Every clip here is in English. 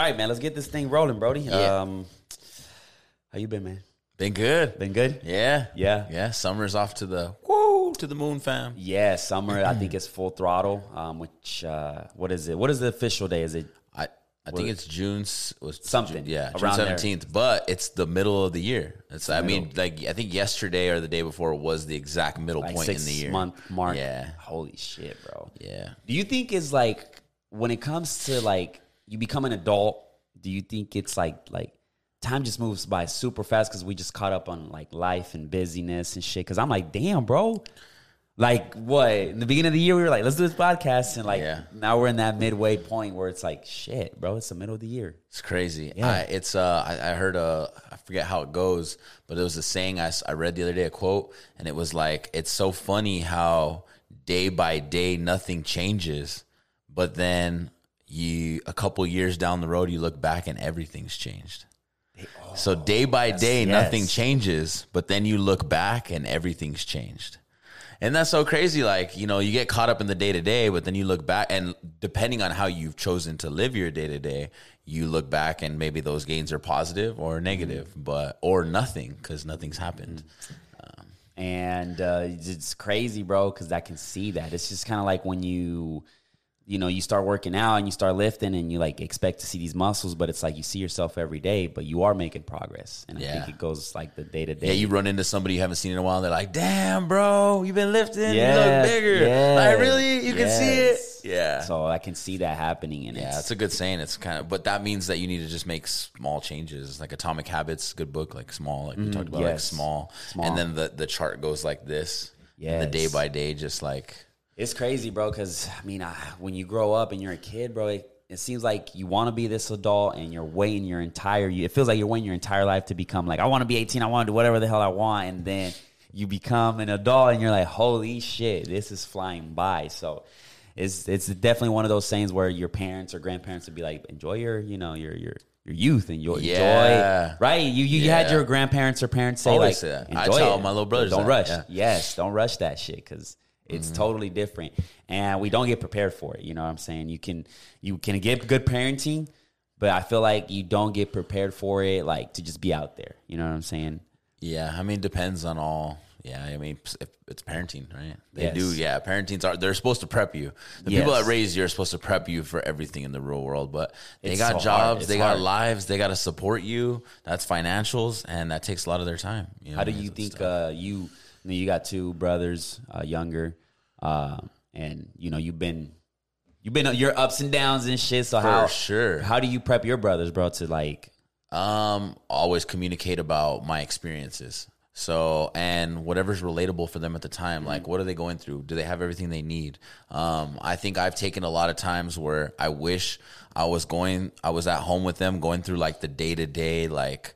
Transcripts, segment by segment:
All right, man. Let's get this thing rolling, Brody. Yeah. Um, how you been, man? Been good. Been good? Yeah. Yeah. Yeah. Summer's off to the woo to the moon, fam. Yeah, summer. I think it's full throttle. Um, which uh, what is it? What is the official day? Is it? I I think it's June was Something June- yeah, June seventeenth. But it's the middle of the year. It's I mean like I think yesterday or the day before was the exact middle Like point in the year. month mark. Yeah. Holy shit, bro. Yeah. Do you think is like when it comes to like you become an adult? Do you think it's like like time just moves by super fast because we just caught up on like life and busyness and shit? Because I'm like, damn, bro. Like what? In the beginning of the year, we were like, let's do this podcast, and like Yeah. now we're in that midway point where it's like, shit, bro, it's the middle of the year. It's crazy. Yeah. I, it's uh, I, I heard a, I forget how it goes, but it was a saying I, I read the other day, a quote, and it was like, it's so funny how day by day nothing changes, but then you a couple years down the road, you look back and everything's changed. so day by day, nothing changes, but then you look back and everything's changed. And that's so crazy. Like, you know, you get caught up in the day to day, but then you look back and depending on how you've chosen to live your day to day, you look back and maybe those gains are positive or negative, but, or nothing because nothing's happened. and uh, it's crazy, bro, because I can see that. It's just kind of like when you, you know, you start working out and you start lifting and you like expect to see these muscles, but it's like you see yourself every day, but you are making progress. And I think it goes like the day to day. Yeah, you run into somebody you haven't seen in a while. And they're like, "Damn, bro, you've been lifting. Yeah, you look bigger. yes, Like, really? You can see it. Yeah, So I can see that happening, and yeah, it's, a good saying. It's kind of, but that means that you need to just make small changes. Like Atomic Habits, good book. Like small, like we talked about, like Mm, small. Small. and then the the chart goes like this. yeah the day by day, just like It's crazy, bro. Because I mean, I, when you grow up and you're a kid, bro, it, it seems like you want to be this adult, and you're waiting your entire. You, it feels like you're waiting your entire life to become like, I want to be 18. I want to do whatever the hell I want, and then you become an adult, and you're like, holy shit, this is flying by. So. It's, it's definitely one of those things where your parents or grandparents would be like, enjoy your, you know, your your your youth and your Yeah. enjoy, right? You you, you had your grandparents or parents say Always like, say that. I tell it. my little brothers don't that, rush. yeah. Yes, don't rush that shit because it's totally different, and we don't get prepared for it. You know what I'm saying? You can you can get good parenting, but I feel like you don't get prepared for it, like to just be out there. You know what I'm saying? Yeah, I mean, it depends on all. Yeah, I mean, if it's parenting, right? They Yes. do. Yeah, parenting's are they're supposed to prep you. The people that raise you are supposed to prep you for everything in the real world. But they It's got so jobs, they got lives, they got to support you. That's financials, and that takes a lot of their time. you How do you think uh, you you, you got two brothers, uh, younger, uh, and you know you've been you've been your ups and downs and shit. So how sure. how do you prep your brothers, bro, to like Um, always communicate about my experiences. So, and whatever's relatable for them at the time, like what are they going through? Do they have everything they need? Um, I think I've taken a lot of times where I wish I was going, I was at home with them going through like the day to day, like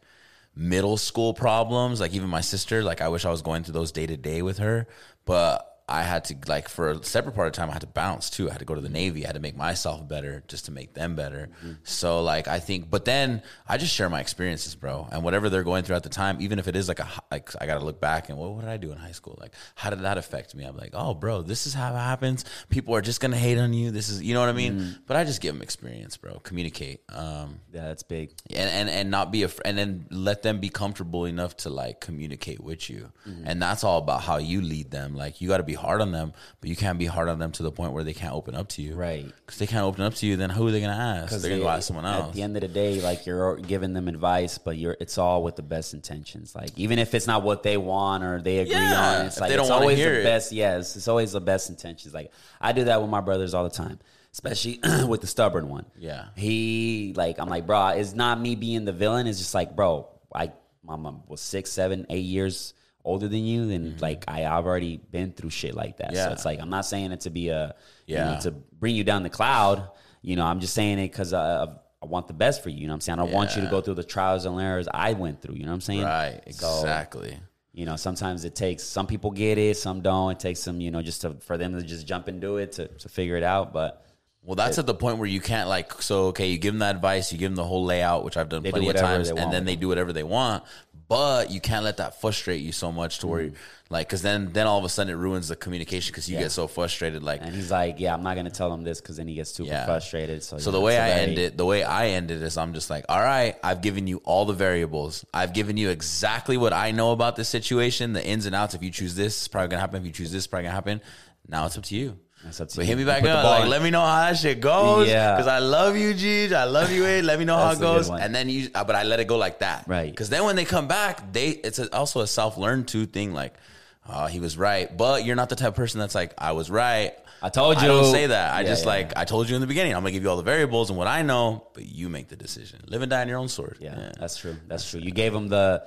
middle school problems. Like even my sister, like I wish I was going through those day to day with her, but I had to like for a separate part of time I had to bounce too. I had to go to the Navy. I had to make myself better just to make them better. Mm-hmm. So like I think, but then I just share my experiences, bro, and whatever they're going through at the time, even if it is like a like I got to look back and well, what did I do in high school? Like how did that affect me? I'm like, oh, bro, this is how it happens. People are just gonna hate on you. This is you know what I mean. Mm. But I just give them experience, bro. Communicate. Um, yeah, that's big. and and and not be a and then let them be comfortable enough to like communicate with you mm-hmm. and that's all about how you lead them like you got to be hard on them but you can't be hard on them to the point where they can't open up to you Right. because they can't open up to you then who are they gonna ask they're gonna go ask someone else. At the end of the day, like you're giving them advice, but you're it's all with the best intentions. Like even if it's not what they want or they agree Yeah, on, it's like they don't it's always hear the it. best. Yes, it's always the best intentions. Like I do that with my brothers all the time, especially with the stubborn one. Yeah. he like I'm like, bro, it's not me being the villain. It's just like, bro, I my mom was six, seven, eight years older than you, then like I, I've already been through shit like that. So Mm-hmm. Yeah. it's like I'm not saying it to be a you know, Yeah. to bring you down the cloud. You know, I'm just saying it because I, I want the best for you. You know what I'm saying? I want you to go through the trials and errors I went through. You know what I'm saying? right So, exactly you know, sometimes it takes some people get it, some don't. It takes some, you know, just to, for them to just jump and do it to, to figure it out. But Well, that's at the point where you can't like. So okay, you give them that advice, you give them the whole layout, which I've done plenty of times, and then they do whatever they want. But you can't let that frustrate you so much to where, Mm-hmm. like, because then then all of a sudden it ruins the communication because you get so frustrated. Like, And he's like, "Yeah, I'm not gonna tell him this because then he gets super Yeah. frustrated." So, So yeah, the way I end it, the way I end it is I'm just like, all right, I've given you all the variables. I've given you exactly what I know about this situation, the ins and outs. If you choose this, it's probably gonna happen. If you choose this, it's probably gonna happen. Now it's up to you. That's up to but you. hit me back up. Like, let me know how that shit goes. Yeah. Because I love you, Gigi. I love you, Wade. Let me know how it goes. And then you, uh, but I let it go like that. Right. Because then when they come back, they it's a, also a self learned too thing. Like, oh, he was right. But you're not the type of person that's like, I was right. I told you. I don't say that. I Yeah, just yeah. like I told you in the beginning. I'm gonna give you all the variables and what I know, but you make the decision. Live and die on your own sword. Yeah, that's true. That's true. You gave them the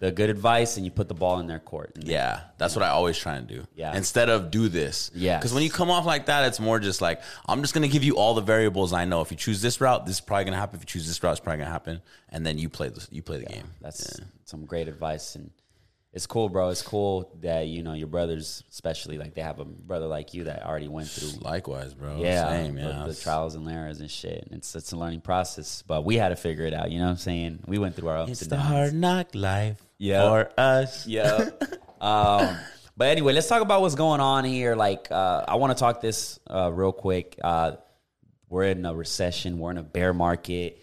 the good advice, and you put the ball in their court. Yeah, that's what I always try and do. Yeah. Instead of do this. Yeah. Because when you come off like that, it's more just like I'm just gonna give you all the variables I know. If you choose this route, this is probably gonna happen. If you choose this route, it's probably gonna happen. And then you play the you play the game. That's some great advice, and it's cool, bro. It's cool that you know your brothers, especially like they have a brother like you that already went through. Likewise, bro. Yeah, Same, the- yeah. the, trials and errors and shit. And it's it's a learning process, but we had to figure it out. You know what I'm saying? We went through our ups It's and the hard knock life Yeah. for us. Yeah. um, but anyway, let's talk about what's going on here. Like, uh, I want to talk this uh, real quick. Uh, we're in a recession. We're in a bear market.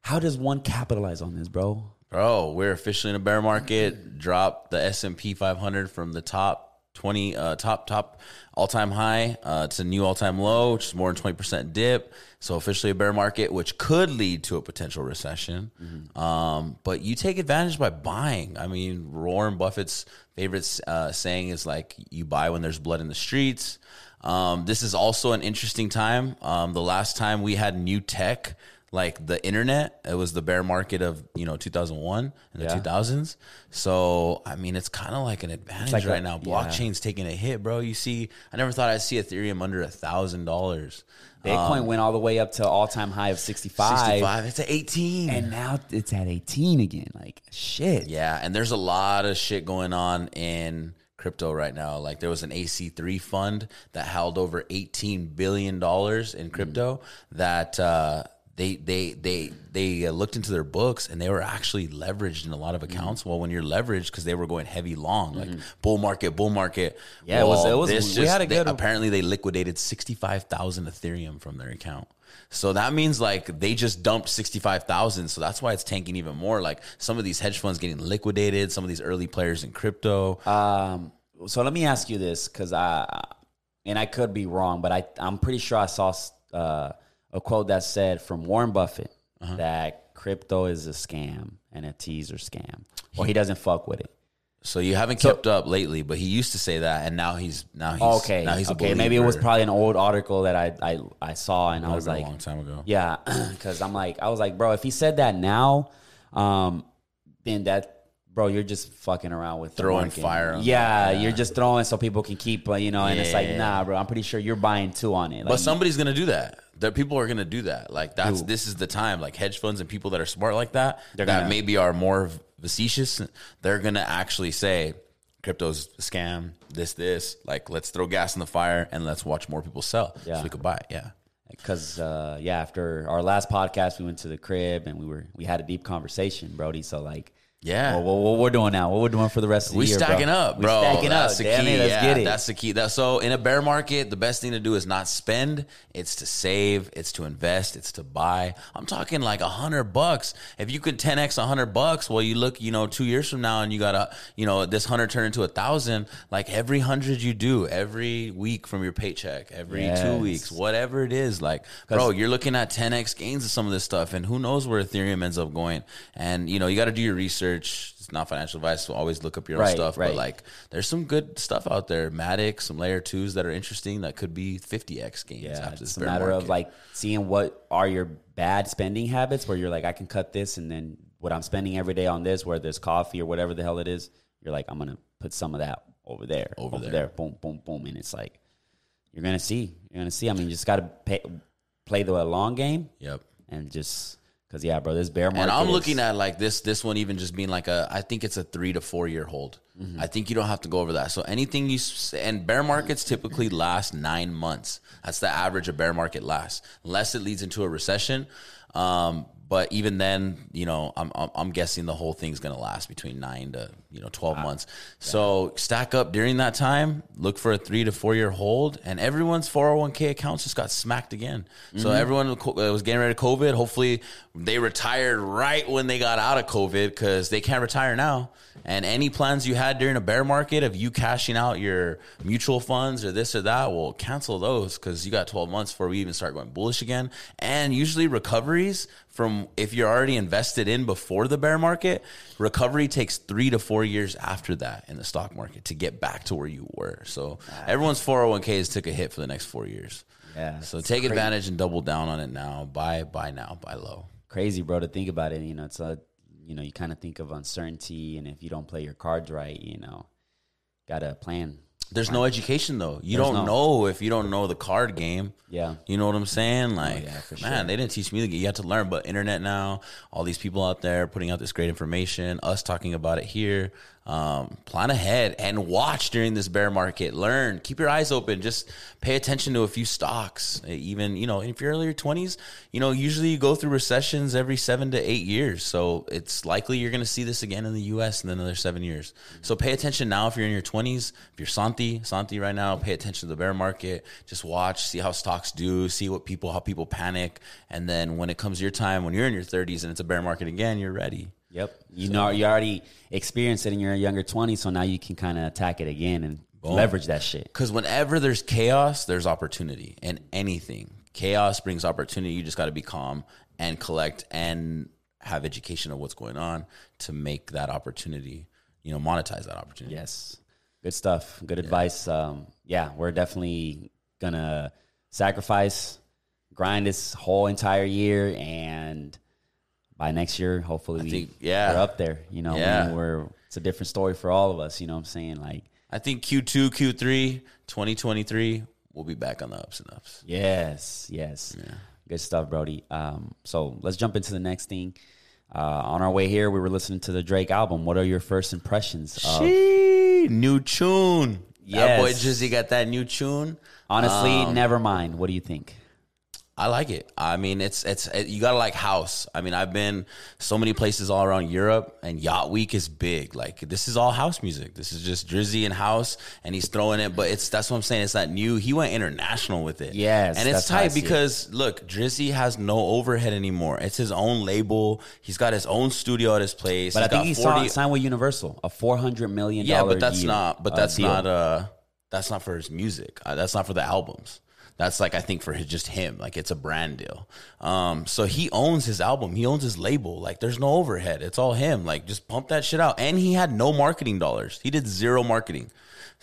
How does one capitalize on this, bro? Bro, we're officially in a bear market. Drop the S and P 500 from the top 20, uh, top top all time high uh, to new all time low, which is more than 20 percent dip. So officially a bear market, which could lead to a potential recession. Um, but you take advantage by buying. I mean, Warren Buffett's favorite uh, saying is like, "You buy when there's blood in the streets." Um, this is also an interesting time. Um, the last time we had new tech like the internet. It was the bear market of you know 2001 and the Yeah. 2000s. So I mean, it's kind of like an advantage like a- right now. yeah. Blockchain's taking a hit, bro. You see, I never thought I'd see Ethereum under a thousand dollars. Bitcoin went all the way up to all time high of 65, 65. It's at 18. and now it's at 18 again. Like, shit. Yeah, and there's a lot of shit going on in crypto right now. Like there was an AC3 fund that held over 18 billion dollars in crypto that uh they they they they uh, looked into their books and they were actually leveraged in a lot of accounts. Well, when you're leveraged because they were going heavy long, like bull market, bull market. Yeah, it was- it was- we had a they- good- apparently they liquidated 65,000 Ethereum from their account. So that means like they just dumped 65,000. So that's why it's tanking even more. Like some of these hedge funds getting liquidated, some of these early players in crypto. Um, so let me ask you this, because I, and I could be wrong, but I, I'm pretty sure I saw uh, a quote that said from Warren Buffett Uh-huh. that crypto is a scam, NFTs are scam, or he doesn't fuck with it. so you haven't kept up lately, but he used to say that and now he's now he's Okay, now he's a okay, maybe it was probably an old article that I I, I saw, and I was like a long time ago. Yeah, because I'm like, I was like, bro, if he said that now, um, then that, bro, you're just fucking around with Throwing fire on Yeah, yeah. you're just throwing so people can keep, uh, you know, and it's like, nah, bro, I'm pretty sure you're buying two on it. Like, But somebody's gonna do that. There people are gonna do that. Like that's Who? this is the time. Like hedge funds and people that are smart like that, They're that gonna- maybe are more facetious. They're gonna actually say, "Crypto's a scam." This, this. Like, let's throw gas in the fire and let's watch more people sell, Yeah. so we could buy it. Yeah. because uh, yeah, after our last podcast, we went to the crib and we were we had a deep conversation, Brody. So like, Yeah. well, what, what we're doing now? What we're doing for the rest of the year. We year? stacking bro. up, We bro. stacking that's up. the Damn key. it, let's yeah, get it. that's the key. That so in a bear market, the best thing to do is not spend. It's to save. It's to invest. It's to buy. I'm talking like a hundred bucks. If you could 10x a hundred bucks, well, you look, you know, two years from now, and you got a, you know, this hundred turn into a thousand. Like every hundred you do, every week from your paycheck, every two weeks, whatever it is, like, bro, you're looking at 10x gains of some of this stuff, and who knows where Ethereum ends up going. And you know, you got to do your research. It's not financial advice, so always look up your own Right, stuff. right. But like, there's some good stuff out there. Matic, some layer twos that are interesting that could be 50x gains. Yeah, after this it's a matter of like seeing what are your bad spending habits where you're like, I can cut this, and then what I'm spending every day on this, where there's coffee or whatever the hell it is, you're like, I'm gonna put some of that over there, Over over, there. there. boom, boom, boom, and it's like, you're gonna see, you're gonna see. I mean, you just gotta pay, play the long game Yep. and just because yeah, bro, this bear market. And I'm is- looking at like this this one even just being like a I think it's a three to four year hold. Mm-hmm. I think you don't have to go over that. So anything you and bear markets typically last nine months. That's the average a bear market lasts, unless it leads into a recession. Um, but even then, you know, I'm, I'm I'm guessing the whole thing's gonna last between nine to you know twelve months. So stack up during that time. Look for a three to four year hold, and everyone's 401k accounts just got smacked again. So mm-hmm. everyone was getting ready to COVID. Hopefully, they retired right when they got out of COVID because they can't retire now. And any plans you had during a bear market of you cashing out your mutual funds or this or that, well, cancel those because you got 12 months before we even start going bullish again. And usually recoveries from if you're already invested in before the bear market, recovery takes three to four years after that in the stock market to get back to where you were. So ah. everyone's 401ks took a hit for the next four years. Yeah, So take crazy. advantage and double down on it now. Buy, buy now, buy low. crazy, bro, to think about it. You know, it's a, you know, you kind of think of uncertainty, and if you don't play your cards right, you know, got to plan. There's no education though. You There's don't no- know if you don't know the card game. Yeah. You know what I'm saying? Oh, like, yeah, for man, sure. they didn't teach me. The you have to learn. But internet now, all these people out there putting out this great information, us talking about it here. Um, plan ahead and watch during this bear market. Learn. Keep your eyes open. Just pay attention to a few stocks. Even you know, if you're early 20s, you know, usually you go through recessions every seven to eight years. So it's likely you're going to see this again in the U.S. in another seven years. So pay attention now if you're in your 20s. If you're Santi, Santi right now, pay attention to the bear market. Just watch, see how stocks do, see what people, how people panic, and then when it comes your time, when you're in your 30s and it's a bear market again, you're ready. Yep. You know, you already experienced it in your younger 20s, so now you can kind of attack it again and leverage that shit. Because whenever there's chaos, there's opportunity in anything. Chaos brings opportunity. You just got to be calm and collect and have education of what's going on to make that opportunity, you know, monetize that opportunity. Yes. Good stuff. Good advice. Um, yeah, we're definitely gonna sacrifice, grind this whole entire year, and by next year, hopefully, we, think- yeah. we're up there. You know, Yeah. we- we're it's a different story for all of us. You know what I'm saying? Like, I think Q2, Q3, 2023, we'll be back on the ups and ups. yes, yes, good stuff, Brody. Um, so let's jump into the next thing. Uh, on our way here, we were listening to the Drake album. What are your first impressions of? Shee, new tune. That boy Drizzy got that new tune. Honestly, Um, never mind. What do you think? I like it. I mean, it's it's it, you gotta like house. I mean, I've been so many places all around Europe, and Yacht Week is big. Like this is all house music. This is just Drizzy and house, and he's throwing it. But it's that's what I'm saying. It's not new. He went international with it. Yes, and it's that's how I tight see it. because look, Drizzy has no overhead anymore. It's his own label. He's got his own studio at his place. But I think he 40 signed, with Universal, a four hundred million. yeah, but that's not. But uh, that's deal. not. Uh, that's not for his music. Uh, that's not for the albums. That's like I think for his, just him. Like it's a brand deal. Um, so he owns his album. He owns his label. Like there's no overhead. It's all him. Like just pump that shit out. And he had no marketing dollars. He did zero marketing.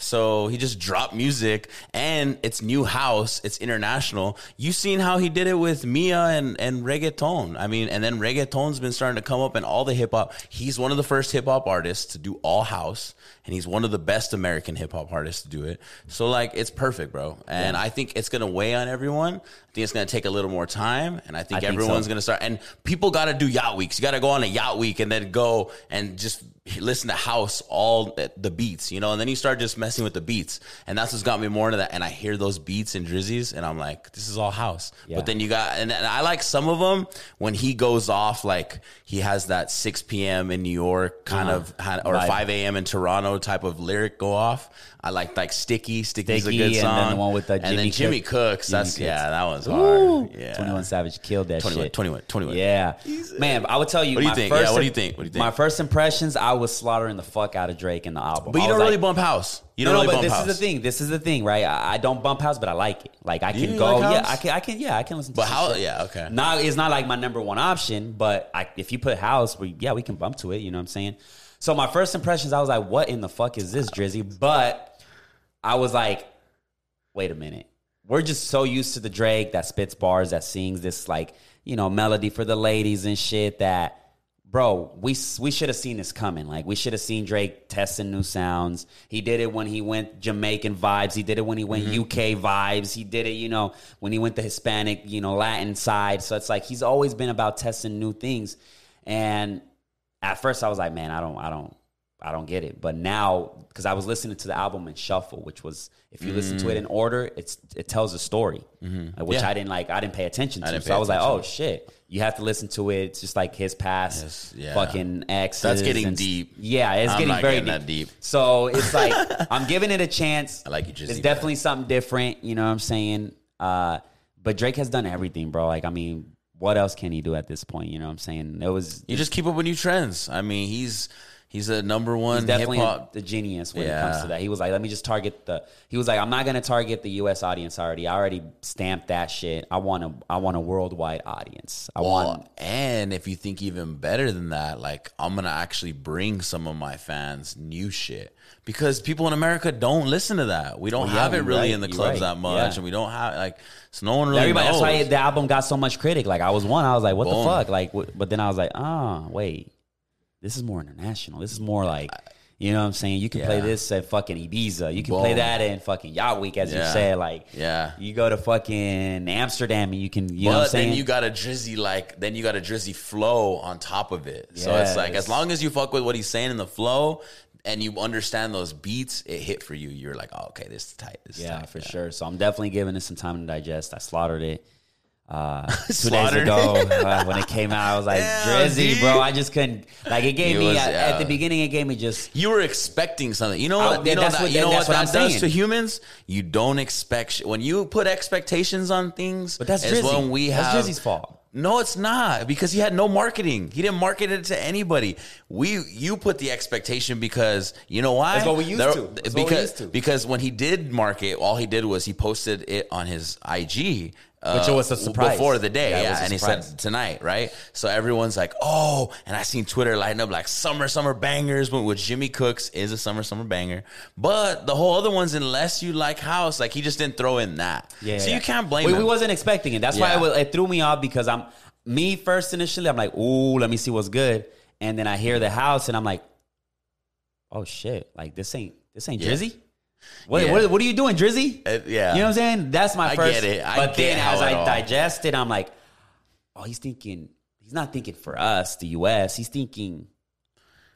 So he just dropped music and it's new house, it's international. You seen how he did it with Mia and, and reggaeton. I mean, and then reggaeton's been starting to come up in all the hip hop. He's one of the first hip hop artists to do all house, and he's one of the best American hip hop artists to do it. So like it's perfect, bro. And I think it's gonna weigh on everyone. I think it's gonna take a little more time, and I think I think everyone's so. gonna start. And people gotta do yacht weeks. You gotta go on a yacht week and then go and just listen to house all the beats, you know, and then you start just messing with the beats. And that's what's got me more into that. And I hear those beats and drizzies and I'm like, this is all house. Yeah. But then you got, and, and I like some of them when he goes off, like he has that 6 p.m. in New York kind Uh-huh. of, or Vibe. 5 a.m. in Toronto type of lyric go off. I like like Sticky. Sticky's Sticky, a good song, and then the one with the and then Jimmy Cook- Cooks. Jimmy That's, Cooks. yeah, that one's Ooh, hard. Yeah. 21 Savage killed that 21, shit. 21, 21. Yeah. Man, I would tell you. What do you my think? First Yeah, what do you think? What do you think? My first impressions, I was slaughtering the fuck out of Drake in the album. But you don't really like, bump house. You no, don't no, really but bump this house. is the thing. This is the thing, right? I, I don't bump house, but I like it. Like I can go. like yeah. I can. I can. Yeah, I can listen. to But some how? shit. Yeah, okay. Now it's not like my number one option, but I, if you put house, we yeah, we can bump to it. You know what I'm saying? So my first impressions, I was like, "What in the fuck is this, Drizzy?" But I was like, "Wait a minute." We're just so used to the Drake that spits bars, that sings this like you know melody for the ladies and shit. That bro, we we should have seen this coming. Like we should have seen Drake testing new sounds. He did it when he went Jamaican vibes. He did it when he went mm-hmm. UK vibes. He did it, you know, when he went the Hispanic, you know, Latin side. So it's like he's always been about testing new things. And at first I was like, man, I don't I don't I don't get it. But now, because I was listening to the album in shuffle, which was if you listen to it in order, it's it tells a story, uh, which Mm-hmm. Yeah. I didn't like. I didn't pay attention to. didn't so I was like, oh shit, you have to listen to it. It's just like his past, Yes, yeah. fucking exes. That's getting and deep. Yeah, it's I'm getting very getting that deep. So it's like I'm giving it a chance. I like you, Drizzy, It's definitely something different. You know what I'm saying? Uh, but Drake has done everything, bro. Like, I mean, what else can he do at this point? You know what I'm saying? It was You just keep up with new trends. I mean, he's he's a number one He's definitely hip hop. the genius when it comes to that. He was like, let me just target the. He was like, I'm not gonna target the U.S. audience already. I already stamped that shit. I want a, I want a worldwide audience. I Well, want. and if you think even better than that, like I'm gonna actually bring some of my fans new shit because people in America don't listen to that. We don't Well, yeah, have it really right, in the clubs right, that much, yeah. and we don't have like so no one really Everybody, knows. that's why the album got so much critic. Like I was one, I was like, what Boom. the fuck? Like, what, but then I was like, ah, wait, this is more international. This is more like, you know what I'm saying? You can play this at fucking Ibiza. You can play that in fucking Yacht Week, as you Yeah. said. Like, Yeah. you go to fucking Amsterdam and you can, you know what I'm but saying? then you got a drizzy like then you got a drizzy flow on top of it. So it's like as long as you fuck with what he's saying in the flow and you understand those beats, it hit for you. You're like, oh, okay, this is tight. This is Yeah, tight. for sure. So I'm definitely giving it some time to digest. I slaughtered it uh, two days ago uh, when it came out. I was like, Yeah, Drizzy, dude. bro. I just couldn't. Like it gave It me was, at, yeah. at the beginning. It gave me just. You were expecting something. You know I- what? You know that's that, what- you know that's what, what that I'm does saying. to humans. You don't expect sh- when you put expectations on things. But that's is Drizzy. when we That's have Drizzy's fault. No, it's not because he had no marketing. He didn't market it to anybody. We you put the expectation because you know why? That's what we used There- to. That's what we because used to. because when he did market, all he did was he posted it on his IG. Uh, Which was a surprise. before the day, Yeah, yeah, and he said tonight, right? So everyone's like, "Oh!" And I seen Twitter lighting up like "summer, summer bangers," but with Jimmy Cooks is a summer, summer banger. But the whole other ones, unless you like house, like he just didn't throw in that. Yeah, so yeah. you can't blame we, him. we wasn't expecting it. That's why it, was, it threw me off because I'm me first initially. I'm like, ooh, let me see what's good, and then I hear the house, and I'm like, oh shit, like this ain't this ain't Yeah. Drizzy. What, Yeah. what, what are you doing, Drizzy? Uh, yeah. you know what I'm saying. That's my I first. get it. I but get then as I all- digest it, I'm like, oh, he's thinking. He's not thinking for us, the U.S. He's thinking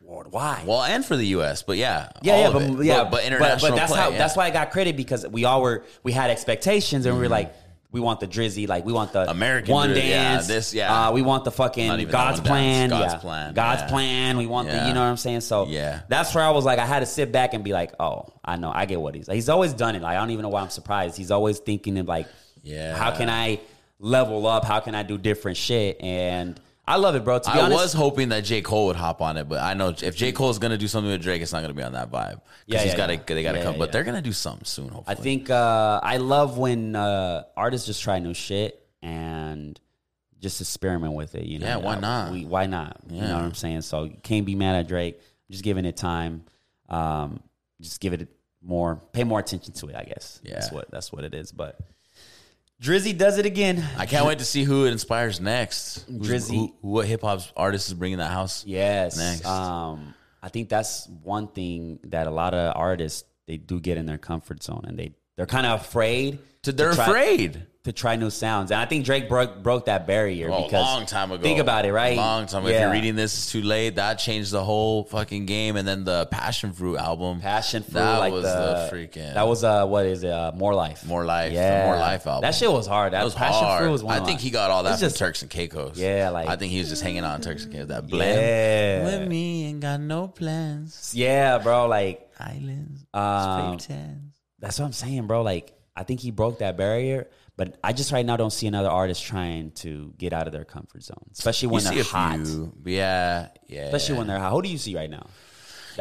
worldwide. Well, and for the U.S., but yeah, Yeah, yeah, but yeah, but, but international. But, that's play, how. yeah. Mm-hmm. That's why I got credit because we all were. We had expectations, and we were like, we want the Drizzy, like we want the American one Drizzy, yeah, this, yeah. Uh, we want the fucking God's plan. God's yeah. plan, God's yeah. plan. We want the. You know what I'm saying? So Yeah. that's where I was like, I had to sit back and be like, oh, I know, I get what he's. Like. He's always done it. Like I don't even know why I'm surprised. He's always thinking of like, Yeah. how can I level up? How can I do different shit? And I love it, bro. To be I honest, was hoping that J Cole would hop on it, but I know if J Cole is gonna do something with Drake, it's not gonna be on that vibe. Yeah, Yeah, he's yeah, got to. yeah. They got to Yeah, come, yeah, but yeah. they're gonna do something soon. Hopefully, I think uh, I love when uh, artists just try new shit and just experiment with it. You know, Yeah, why not? We, why not? You know what I'm saying? So you can't be mad at Drake. just giving it time. Um, just give it more, pay more attention to it. I guess. that's what that's what it is. But Drizzy does it again. I can't wait to see who it inspires next. Who's- Drizzy. who, what hip hop artist is bringing that house? Yes. Next. Um, I think that's one thing that a lot of artists they do get in their comfort zone and they they're kind of afraid To, they're try- afraid. To try new sounds. And I think Drake broke broke that barrier Oh, a long time ago. Think about it, right? Long time. Ago. If you're reading this, it's too late. That changed the whole fucking game. And then the Passion Fruit album. Passion fruit, That like was the, the freaking- That was uh, what is it? Uh, More life. More Life, Yeah, More Life album. That shit was hard. That, was Passion hard. fruit was one. I think he got all that It's from just- Turks and Caicos. Yeah, like- I think he was just hanging on Turks and Caicos. That blend. Yeah. With me and got no plans. Yeah, bro. Like Islands. Um, that's what I'm saying, bro. Like I think he broke that barrier. But I just right now don't see another artist trying to get out of their comfort zone, especially when You they're hot. few. Yeah, yeah. Especially when they're hot. Who do you see right now?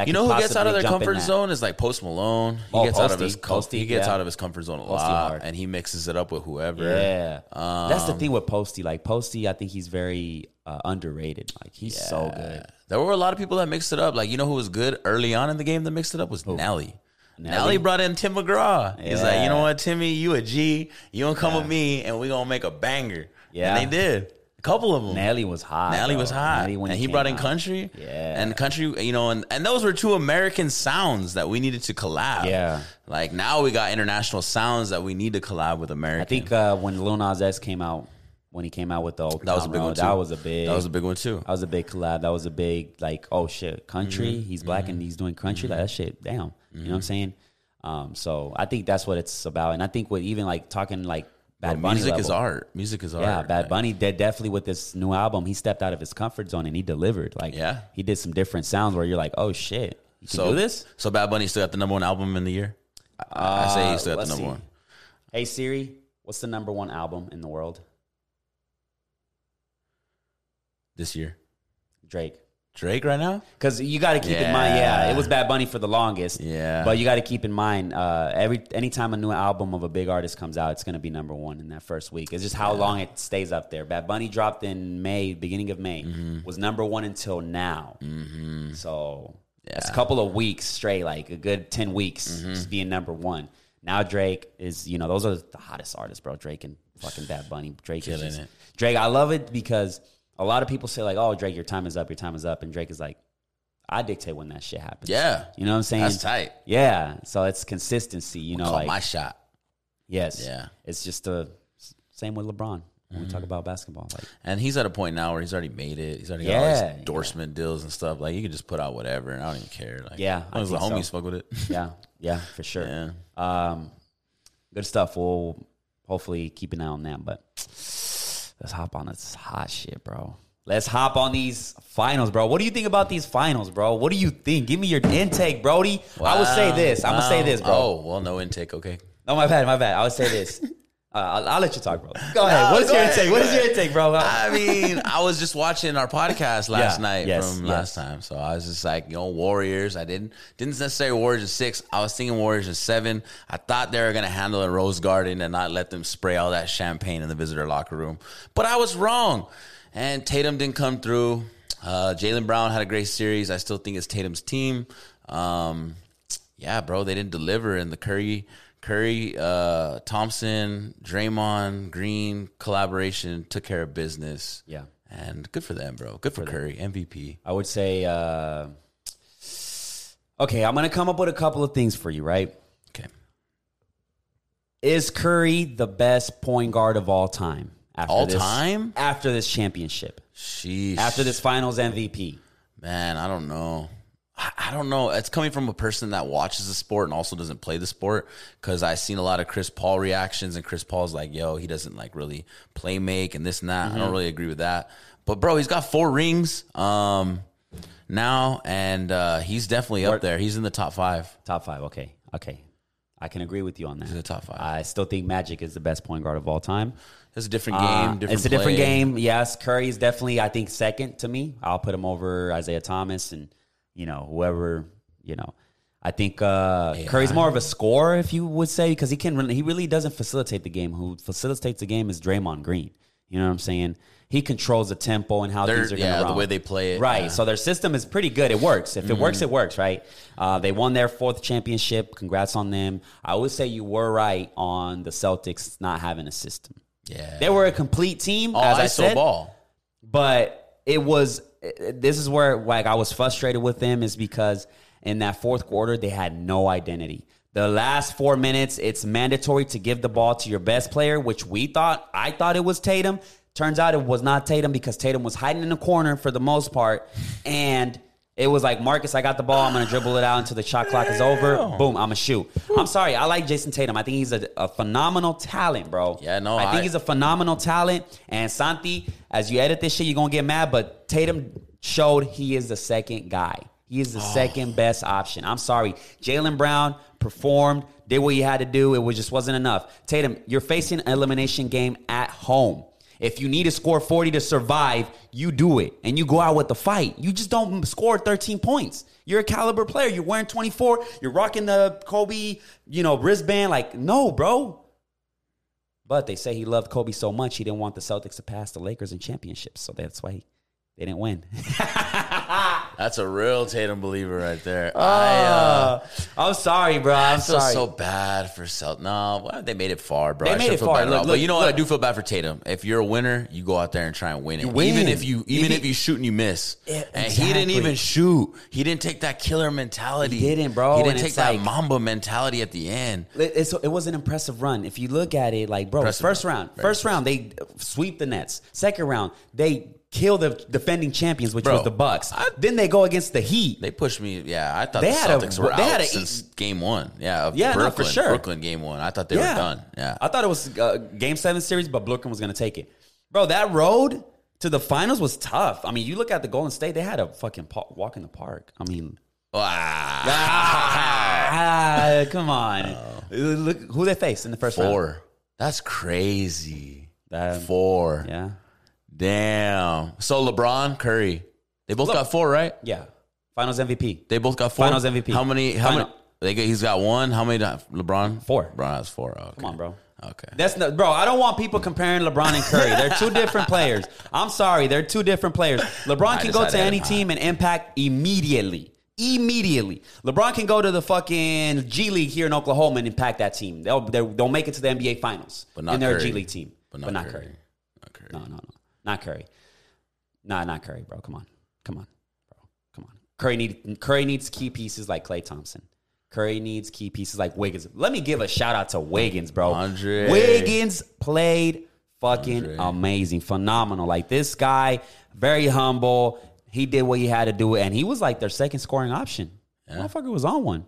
you know who gets out of their comfort zone is like Post Malone. He Oh, gets out of his com- Posty, he gets yeah. out of his comfort zone a lot, and he mixes it up with whoever. Yeah, that's the Um, thing with Posty. Like Posty, I think he's very uh, underrated. Like he's so good. There were a lot of people that mixed it up. Like you know who was good early on in the game that mixed it up was Nelly. Nelly? Nelly brought in Tim McGraw. He's like, you know what, Timmy, you a G. You gonna come Yeah. with me, and we gonna make a banger. Yeah. and they did. A couple of them. Nelly was hot. Nelly bro. was hot, Nelly and he brought in out. country. Yeah. and country, you know, and, and those were two American sounds that we needed to collab. Yeah. like now we got international sounds that we need to collab with American. I think uh, when Lil Nas X came out, when he came out with the old That was a big Road. one too. That was a big. That was a big one too. That was a big collab. That was a big like, oh shit, country. Mm-hmm. He's black and he's doing country. Like that shit, damn. You know what I'm saying? Um, so I think that's what it's about. And I think with even like talking like Bad Bro, Bunny music level, is art. Music is art. Yeah, Bad Bunny did definitely with this new album. He stepped out of his comfort zone and he delivered. Like, Yeah. he did some different sounds where you're like, oh shit, you can So do this. So Bad Bunny still got the number one album in the year. I say he's still Uh, got the number see. one Hey Siri, what's the number one album in the world? this year. Drake. Drake right now. Because you got to keep in mind, yeah, Yeah. it was Bad Bunny for the longest. Yeah. But you got to keep in mind, uh, every anytime a new album of a big artist comes out, it's going to be number one in that first week. It's just how long it stays up there. Bad Bunny dropped in May, beginning of May, Mm-hmm. was number one until now. Mm-hmm. So it's a couple of weeks straight, like a good ten weeks, Mm-hmm. just being number one. Now Drake is, you know, those are the hottest artists, bro. Drake and fucking Bad Bunny. Drake is just, it. Drake. I love it because a lot of people say like, "Oh, Drake, your time is up. Your time is up," and Drake is like, "I dictate when that shit happens." Yeah. you know what I'm saying? That's tight. Yeah, so it's consistency. You know, like my shot. yes, Yeah. Mm-hmm. It's just the same with LeBron when we talk about basketball. Like, And he's at a point now where he's already made it. He's already got all these endorsement deals and stuff. Like you can just put out whatever, and I don't even care. Like, Yeah, as long as the homies so. fuck with it. yeah, yeah, for sure. Yeah. Um, good stuff. We'll hopefully keep an eye on that. But let's hop on this hot shit, bro. Let's hop on these finals, bro. What do you think about these finals, bro? What do you think? Give me your intake, Brody. I would say this. I'm gonna say this, bro. Oh well, no intake. Okay. No, my bad, my bad. I would say this. Uh, I'll, I'll let you talk, bro. Go ahead. No, what is your ahead, intake? go What is your take, bro? I mean, I was just watching our podcast last Yeah, night yes, from yes. last time, so I was just like, you know, Warriors. I didn't didn't necessarily Warriors in six. I was thinking Warriors in seven. I thought they were gonna handle it Rose Garden and not let them spray all that champagne in the visitor locker room, but I was wrong. And Tatum didn't come through. Uh, Jaylen Brown had a great series. I still think it's Tatum's team. Um, yeah, bro, they didn't deliver. And the Curry, Curry, uh, Thompson, Draymond, Green collaboration took care of business. Yeah. and good for them, bro. Good for, Curry, MVP. I would say, uh, okay, I'm gonna come up with a couple of things for you, right? Okay, Is Curry the best point guard of all time? After All this, time? After this championship, sheesh. after this Finals MVP. man, I don't know. I don't know. It's coming from a person that watches the sport and also doesn't play the sport because I've seen a lot of Chris Paul reactions, and Chris Paul's like, "Yo, he doesn't like really play make and this and that." I don't really agree with that. But bro, he's got four rings um, now, and uh, he's definitely up there. He's in the top five. Top five. Okay, okay, I can agree with you on that. He's in the top five. I still think Magic is the best point guard of all time. It's a different game. Uh, different it's a different game. Yes, Curry is definitely, I think, second to me. I'll put him over Isiah Thomas and you know whoever you know. I think uh, Curry's more of a scorer, if you would say, because he can. Really, he really doesn't facilitate the game. Who facilitates the game is Draymond Green. You know what I'm saying? He controls the tempo and how They're- things are going to yeah, run. the way they play it, Right. yeah. So their system is pretty good. It works. If it works, it works. Right. Uh, they won their fourth championship. Congrats on them. I would say you were right on the Celtics not having a system. Yeah. They were a complete team, as I ISO said, ball. but it was. This is where like I was frustrated with them is because in that fourth quarter they had no identity. The last four minutes, it's mandatory to give the ball to your best player, which we thought. I thought it was Tatum. Turns out it was not Tatum because Tatum was hiding in the corner for the most part, and it was like Marcus, I got the ball. I'm gonna dribble it out until the shot clock is over. Boom, I'm gonna shoot. I'm sorry, I like Jayson Tatum. I think he's a, a phenomenal talent, bro. Yeah, no, I think he's a phenomenal talent. And Santi, as you edit this shit, you're gonna get mad. But Tatum showed he is the second guy. He is the Oh. second best option. I'm sorry. Jaylen Brown performed, did what he had to do. It was just wasn't enough. Tatum, you're facing an elimination game at home. If you need to score 40 to survive, you do it. And you go out with the fight. You just don't score 13 points. You're a caliber player. You're wearing 24. You're rocking the Kobe, you know, wristband. Like, no, bro. But they say he loved Kobe so much he didn't want the Celtics to pass the Lakers in championships, so that's why he, they didn't win. That's a real Tatum believer right there. I, Ah. uh, I'm sorry, bro. I'm I feel sorry. so bad for Celt. No, well, they made it far, bro. They I made should it feel far. bad Look, look, but you know what? I do feel bad for Tatum. If you're a winner, you go out there and try and win it. win. Even if you, even If if you- shoot and you miss, Yeah, and he didn't even shoot. He didn't take that killer mentality. He didn't, bro, He didn't take that like- Mamba mentality at the end. It- it was an impressive run. If you look at it, like bro, Impressive first round, first round they sweep the Nets. Second round they kill the defending champions, which Bro, was the Bucks. I- then they go against the Heat. They pushed me. Yeah, I thought They the had a- were they out had a- since game one. Yeah, of Yeah, no, for sure. Brooklyn game one. I thought they were done. Yeah, I thought it was uh, game seven series, but Brooklyn was going to take it. Bro, that road to the finals was tough. I mean, you look at the Golden State; they had a fucking walk in the park. I mean, ah, come on, look who they faced in the first round. Four. That's crazy. That- Four. Yeah, Damn. So LeBron, Curry, they both Look- got four, right? yeah. Finals MVP. They both got four. Finals MVP. How many? How Final- many? They got, he's got one. How many? LeBron. Four. LeBron has four. Oh, okay. Come on, bro. Okay. That's not, bro. I don't want people comparing LeBron and Curry. They're two different players. I'm sorry, they're two different players. LeBron I can go to any team and impact immediately. Immediately, LeBron can go to the fucking G League here in Oklahoma and impact that team. They'll they'll, make it to the NBA Finals, But not and they're Curry. G League team, But but not, not, Curry. Curry. Not Curry. No, no, no, not Curry. Nah, not Curry, bro. Come on, come on, bro. Come on. Curry need Curry needs key pieces like Klay Thompson. Curry needs key pieces like Wiggins. Let me give a shout out to Wiggins, bro. Andre. Wiggins played fucking Andre. amazing, phenomenal. Like this guy, very humble. He did what he had to do, and he was like their second scoring option. Motherfucker was on one.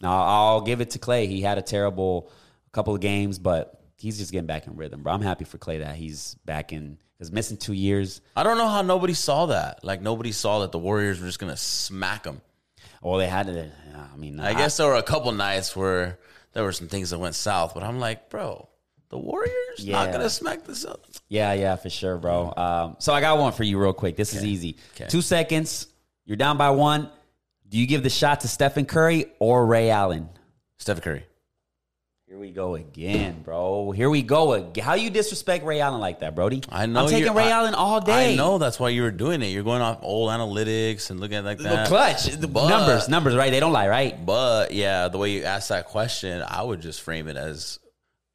Now I'll give it to Klay. He had a terrible couple of games, but he's just getting back in rhythm, bro. I'm happy for Klay that he's back in. Because missing two years. I don't know how nobody saw that. Like nobody saw that the Warriors were just gonna smack them. Well, they had to. I mean, I guess there were a couple nights where there were some things that went south, but I'm like, bro, the Warriors not gonna smack this up. Yeah, yeah, for sure, bro. Um, so I got one for you, real quick. This is easy. Okay. Two seconds. You're down by one. Do you give the shot to Stephen Curry or Ray Allen? Stephen Curry. Here we go again, bro. Here we go again. How you disrespect Ray Allen like that, Brody? I know I'm taking Ray I- Allen all day. I know that's why you were doing it. You're going off old analytics and looking at like that. The clutch, the But- numbers, numbers, right? They don't lie, right? But yeah, the way you asked that question, I would just frame it as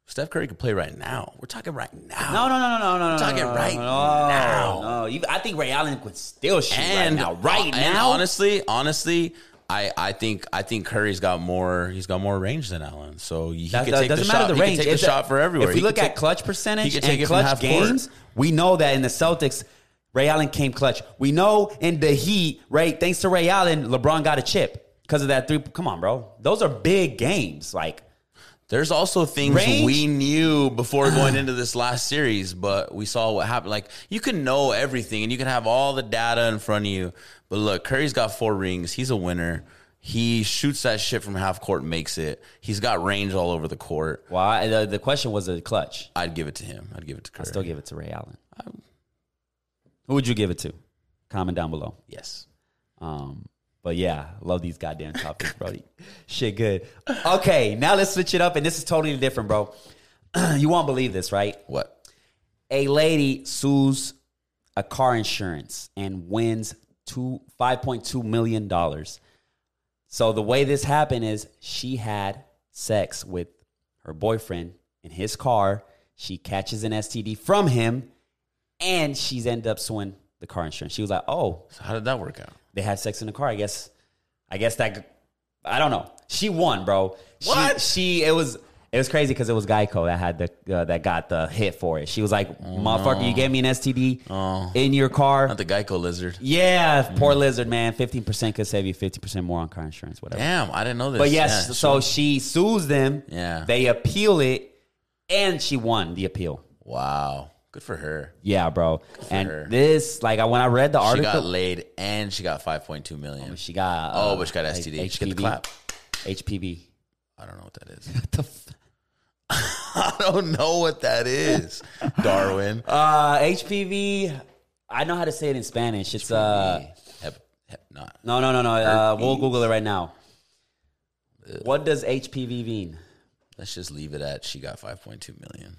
Steph Curry could play right now. We're talking right now. No, no, no, no, no, no. no, We're talking no, right no, now. No, You- I think Ray Allen could still shoot And right now. Right and now, honestly, honestly, I, I think I think Curry's got more. He's got more range than Allen, so he That, could take the doesn't shot. matter the he range. Could take It's the a- shot for everywhere. If we look could at take- clutch percentage he take and clutch games, court. we know that in the Celtics, Ray Allen came clutch. We know in the Heat, Ray, thanks to Ray Allen, LeBron got a chip because of that three. Come on, bro. Those are big games. Like, There's also things Range? we knew before going into this last series, but we saw what happened. Like you can know everything and you can have all the data in front of you. But look, Curry's got four rings. He's a winner. He shoots that shit from half court and makes it. He's got range all over the court. why? The, the question was a clutch. I'd give it to him. I'd give it to Curry. I still give it to Ray Allen. Who would you give it to? Comment down below. yes. Um, but yeah, love these goddamn topics, bro. Shit, good. Okay, now let's switch it up, and this is totally different, bro. you won't believe this, right? What? A lady sues a car insurance and wins two five point two million dollars. So the way this happened is she had sex with her boyfriend in his car. She catches an STD from him, and she's ended up suing the car insurance. She was like, "Oh, So how did that work out? They had sex in the car. I guess. I guess that. I don't know. She won, bro. What? She, it was it was crazy because it was Geico that had the uh, that got the hit for it. She was like, "Motherfucker, you gave me an STD Oh. in your car." Not the Geico lizard. yeah, poor lizard man. Fifteen percent could save you fifty percent more on car insurance, whatever. Damn, I didn't know this. But yes, Yeah, so she sues them. Yeah. they appeal it, and she won the appeal. wow, good for her. Yeah, bro. And her. this, like, I, when I read the article, She got laid and she got five point two million. she got Oh, uh, but she got STD. H- She get the clap. HPV. I don't know what that is. What the f- I don't know what that is. Darwin. Uh, HPV. I know how to say it in Spanish. It's uh, hep, hep, not. no, no, no, no. Uh, we'll Google it right now. What does HPV mean? Let's just leave it at she got five point two million.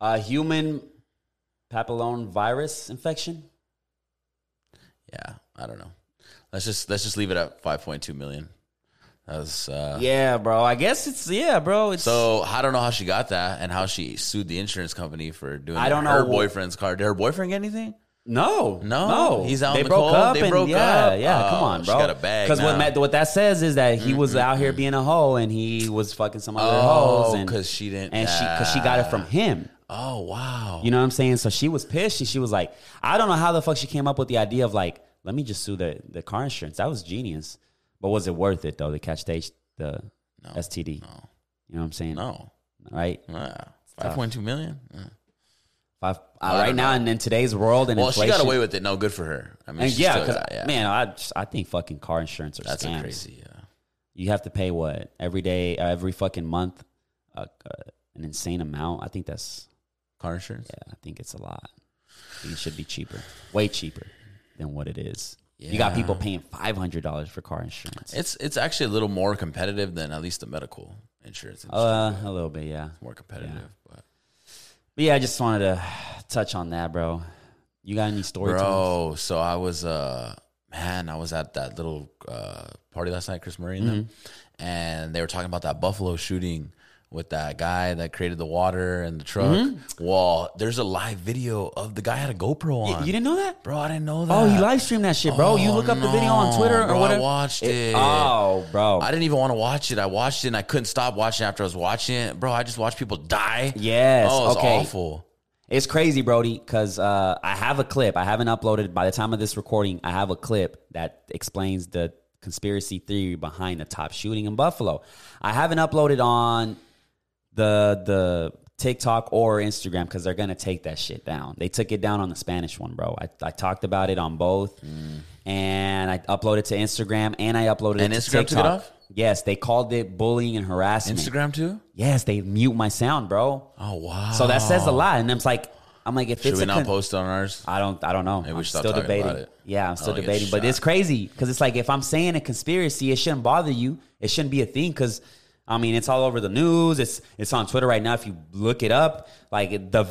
A human papilloma virus infection. Yeah, I don't know. Let's just let's just leave it at five point two million. That's uh, Yeah, bro. I guess it's yeah, bro. It's So I don't know how she got that and how she sued the insurance company for doing. I don't her know. boyfriend's car. Did her boyfriend get anything? no, No? no. He's out They the broke cold? up. They and broke yeah, up? Yeah, come Oh, on, she bro. got a bag Because what. Matt, what that says is that he was out here being a hoe and he was fucking some other Oh, hoes and 'cause she didn't- and she because she got it from him. Oh wow. You know what I'm saying? So she was pissed. She, she was like, I don't know how the fuck she came up with the idea of like, let me just sue the, the car insurance. That was genius. But was it worth it though to catch the, the STD? No. You know what I'm saying? No. Right? Five point two million. Yeah. Five, uh, I right now know. in, in today's world and Well, inflation. she got away with it. No, good for her. I mean, and yeah, still 'cause, got- yeah. man, I, just, I think fucking car insurance are that's scams. crazy. Yeah. You have to pay what every day, uh, every fucking month, uh, uh, an insane amount. I think that's Car insurance. yeah, I think it's a lot. It should be cheaper, way cheaper than what it is. You got people paying five hundred dollars for car insurance. It's it's actually a little more competitive than at least the medical insurance. Uh, a little bit, yeah. more competitive, but But yeah, I just wanted to touch on that, bro. You got any story times? bro. So I was uh man, I was at that little uh party last night, Chris Murray and Mm-hmm. and they were talking about that Buffalo shooting with that guy that created the water and the truck. Mm-hmm. Well, there's a live video of the guy had a GoPro You, on. you didn't know that? bro, I didn't know that. Oh, he live streamed that shit, bro. you Oh, look up the video on no, Twitter or bro, I whatever. watched it. Oh, bro. I didn't even want to watch it. I watched it and I couldn't stop watching after I was watching it. Bro, I just watched people die. Yes, Oh, it was okay. awful. It's crazy, Brody, because uh, I have a clip. I haven't uploaded by the time of this recording. I have a clip that explains the conspiracy theory behind the top shooting in Buffalo. I haven't uploaded on the the TikTok or Instagram because they're gonna take that shit down. They took it down on the Spanish one, bro. I, I talked about it on both, mm. and I uploaded to Instagram and I uploaded And it to Instagram took it TikTok. off? Yes, they called it bullying and harassment. Instagram too? Yes, they mute my sound, bro. Oh wow. So that says a lot, and it's like I'm like if it's. Should it's we not con- post on ours? I don't. I don't know. we I'm still debating. Yeah, I'm still I don't get debating. But it's crazy because it's like if I'm saying a conspiracy, it shouldn't bother you. It shouldn't be a thing because I mean it's all over the news. It's it's on Twitter right now. If you look it up, like the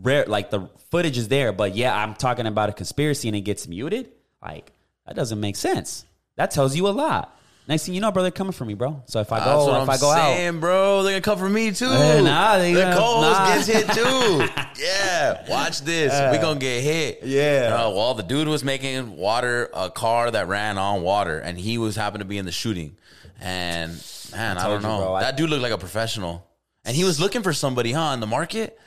rare, like the footage is there. But yeah, I'm talking about a conspiracy and it gets muted. Like that doesn't make sense. That tells you a lot. Next thing you know, bro, they're coming for me, bro. So if I go, if I'm I go out, saying, bro. They're gonna come for me too. Eh, nah, they the co-host nah. gets hit too. yeah, watch this. we gonna get hit. Yeah. Uh, well, the dude was making water a car that ran on water, and he was happened to be in the shooting. And man, I, told don't you, know. bro. I- that dude looked like a professional, and he was looking for somebody, huh? In the market,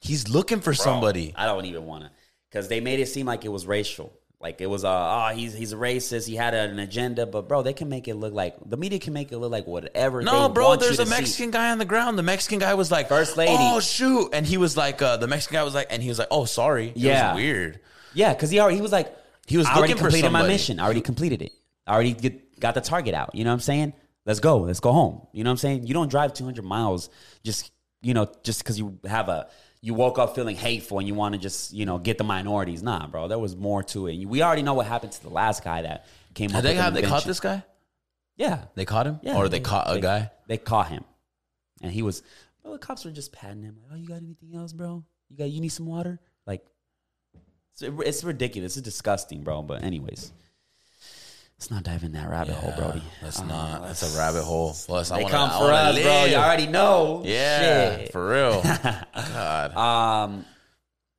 he's looking for somebody. I don't even want to, because they made it seem like it was racial. Like it was, uh, oh, he's he's a racist. He had an agenda, but bro, they can make it look like the media can make it look like whatever. No, they bro, want there's a to see. Mexican guy on the ground. The Mexican guy was like, First lady. Oh shoot! And he was like, uh, the Mexican guy was like, and he was like, oh sorry. It Yeah. was weird. Yeah, because he already he was like, He was I already completed my mission. I already completed it. I already get, got the target out. You know what I'm saying? Let's go. Let's go home. You know what I'm saying? You don't drive 200 miles just you know just because you have a you woke up feeling hateful and you want to just you know get the minorities. Nah, bro, there was more to it. We already know what happened to the last guy that came. Did up they have they caught this guy? Yeah, They caught him, Yeah, or they caught a they- guy. They caught him, and he was. Well, the cops were just patting him. Like, oh, you got anything else, bro? You got? You need some water? Like, it's, it's ridiculous. It's disgusting, bro. But anyways, let's not dive in that rabbit hole, Brody. That's Uh, not. That's a rabbit hole. Plus, I They wanna, come I for us, bro. You already know. Yeah, Shit. for real. God, Um,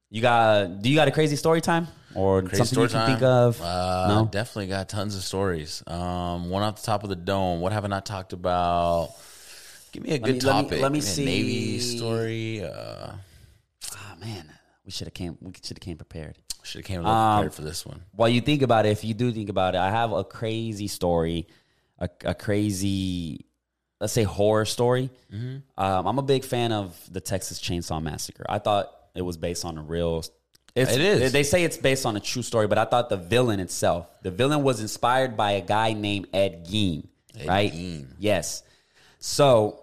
you got? Do you got a crazy story time or crazy something story you can time. think of? Uh, No? definitely got tons of stories. Um, one off the top of the dome. What have I not talked about? Give me a good me- let me- topic. let me see. Navy story. Uh, Oh man, we should have came. We should have came prepared. Should have came a little Um, prepared for this one. while you think about it, if you do think about it, I have a crazy story, a, a crazy, let's say horror story. Um, I'm a big fan of the Texas Chainsaw Massacre. I thought it was based on a real. It's, It is. They say it's based on a true story, but I thought the villain itself, the villain was inspired by a guy named Ed Gein. right? Gein. Yes. So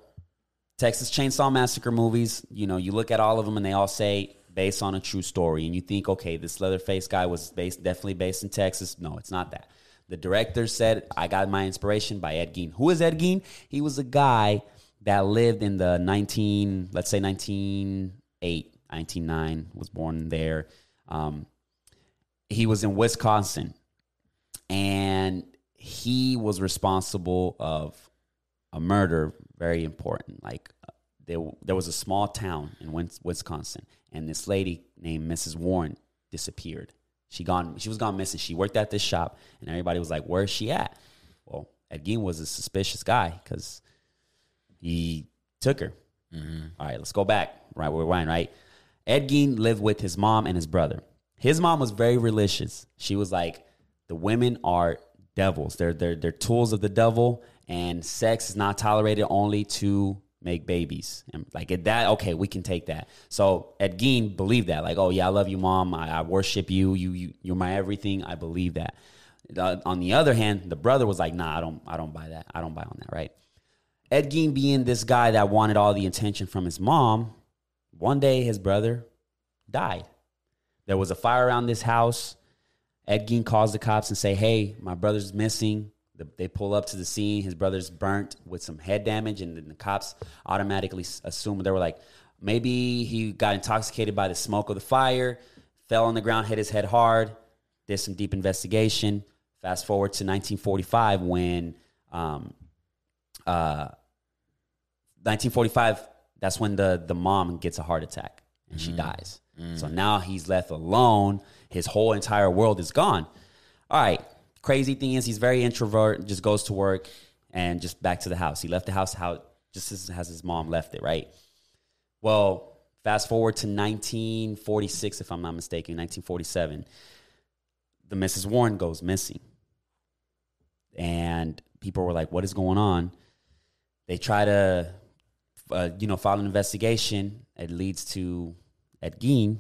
Texas Chainsaw Massacre movies, you know, you look at all of them and they all say based on a true story. And you think, okay, this Leatherface guy was based definitely based in Texas. No, it's not that. The director said, I got my inspiration by Ed Gein. Who is Ed Gein? He was a guy that lived in the 19, let's say 1908, 1909, was born there. Um, he was in Wisconsin and he was responsible of a murder very important. Like uh, there, there was a small town in Wisconsin, and this lady named Mrs. Warren disappeared. She gone. She was gone missing. She worked at this shop, and everybody was like, "Where's she at?" Well, Ed Gein was a suspicious guy because he took her. Mm-hmm. All right, let's go back. Right, where we're right, right. Ed Gein lived with his mom and his brother. His mom was very religious. She was like, the women are devils. They're they're they're tools of the devil, and sex is not tolerated only to make babies. And like at that, okay, we can take that. So Ed Gein believed that. Like, oh yeah, I love you, mom. I, I worship you. You you you're my everything. I believe that. Uh, on the other hand, the brother was like, nah, I don't I don't buy that. I don't buy on that. Right. Ed Gein being this guy that wanted all the attention from his mom, one day his brother died. There was a fire around this house. Ed Gein calls the cops and say, "Hey, my brother's missing." The, they pull up to the scene. His brother's burnt with some head damage, and then the cops automatically assume they were like, maybe he got intoxicated by the smoke of the fire, fell on the ground, hit his head hard. Did some deep investigation. Fast forward to 1945 when um, uh, 1945 that's when the the mom gets a heart attack and she dies so now he's left alone his whole entire world is gone all right crazy thing is he's very introvert just goes to work and just back to the house. He left the house how just as, as his mom left it right? Well fast forward to 1946 if i'm not mistaken 1947 the mrs warren goes missing. And people were like what is going on? They try to uh, you know file an investigation. It leads to Ed Gein.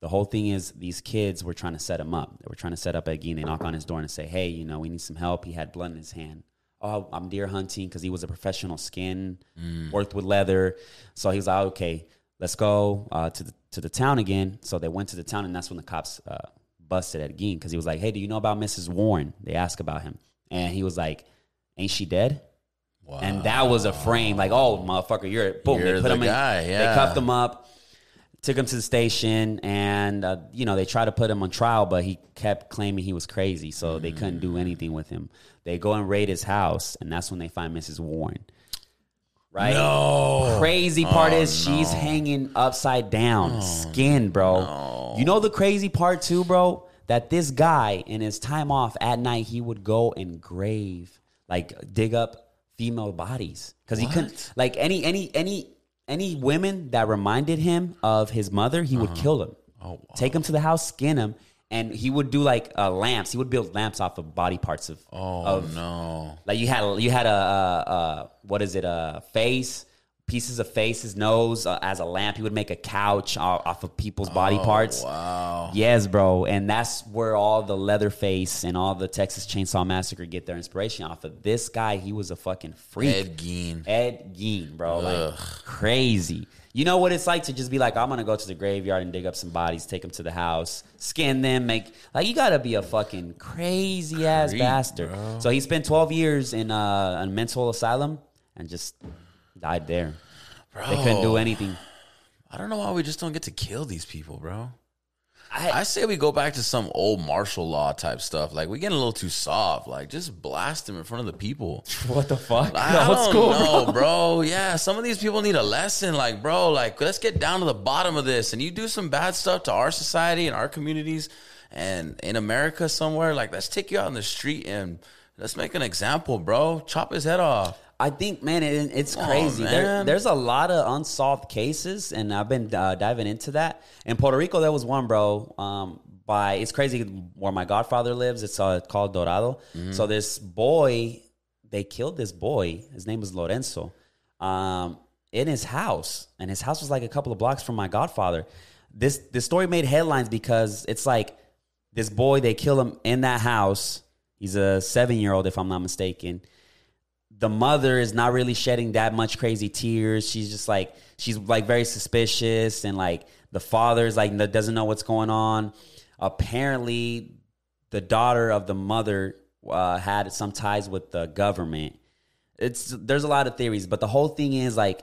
The whole thing is these kids were trying to set him up. They were trying to set up Ed Gein. They knock on his door and say, "Hey, you know, we need some help." He had blood in his hand. Oh, I'm deer hunting because he was a professional skin, worked with leather. So he was like, "Okay, let's go uh, to the to the town again." So they went to the town, and that's when the cops uh, busted Ed Gein because he was like, "Hey, do you know about Mrs. Warren?" They asked about him, and he was like, "Ain't she dead?" And that was a frame, like, oh, motherfucker, you're boom. You're they put the him guy, in, yeah. They cuffed him up, took him to the station, and uh, you know they tried to put him on trial, but he kept claiming he was crazy, so they couldn't do anything with him. They go and raid his house, and that's when they find Mrs. Warren. Right? No. Crazy part Oh, is she's hanging upside down, skin, bro. You know the crazy part too, bro? That this guy in his time off at night, he would go and grave, like dig up female bodies because he couldn't like any any any any women that reminded him of his mother, he would kill them. Oh, wow. Take them to the house, skin them, and he would do like uh, lamps. He would build lamps off of body parts of Oh of no. like you had you had a, a, a what is it a face pieces of face his nose uh, as a lamp. He would make a couch off, off of people's body parts. Oh, Wow. Yes, bro, and that's where all the Leatherface and all the Texas Chainsaw Massacre get their inspiration off of. This guy, he was a fucking freak. Ed Gein. Ed Gein, bro, like crazy. You know what it's like to just be like, I'm gonna go to the graveyard and dig up some bodies, take them to the house, skin them, make like you gotta be a fucking crazy ass bastard. bro. So he spent 12 years in uh, a mental asylum and just died there. They couldn't do anything. I don't know why we just don't get to kill these people, bro. I, I say we go back to some old martial law type stuff. Like we getting a little too soft. Like just blast them in front of the people. what the fuck? I Old don't school, know, bro. bro. Yeah, some of these people need a lesson. Like, bro, like let's get down to the bottom of this. And you do some bad stuff to our society and our communities, and in America somewhere. Like, let's take you out in the street and let's make an example, bro. Chop his head off. I think, man, it, it's Come on, crazy. There, there's a lot of unsolved cases, and I've been uh, diving into that. In Puerto Rico, there was one, bro. Um, by it's crazy where my godfather lives. It's uh, called Dorado. Mm-hmm. So this boy, they killed this boy. His name was Lorenzo. Um, in his house, and his house was like a couple of blocks from my godfather. This this story made headlines because it's like this boy they kill him in that house. He's a seven year old, if I'm not mistaken the mother is not really shedding that much crazy tears. She's just like she's like very suspicious, and like the father is like doesn't know what's going on. Apparently, the daughter of the mother uh, had some ties with the government. It's there's a lot of theories, but the whole thing is like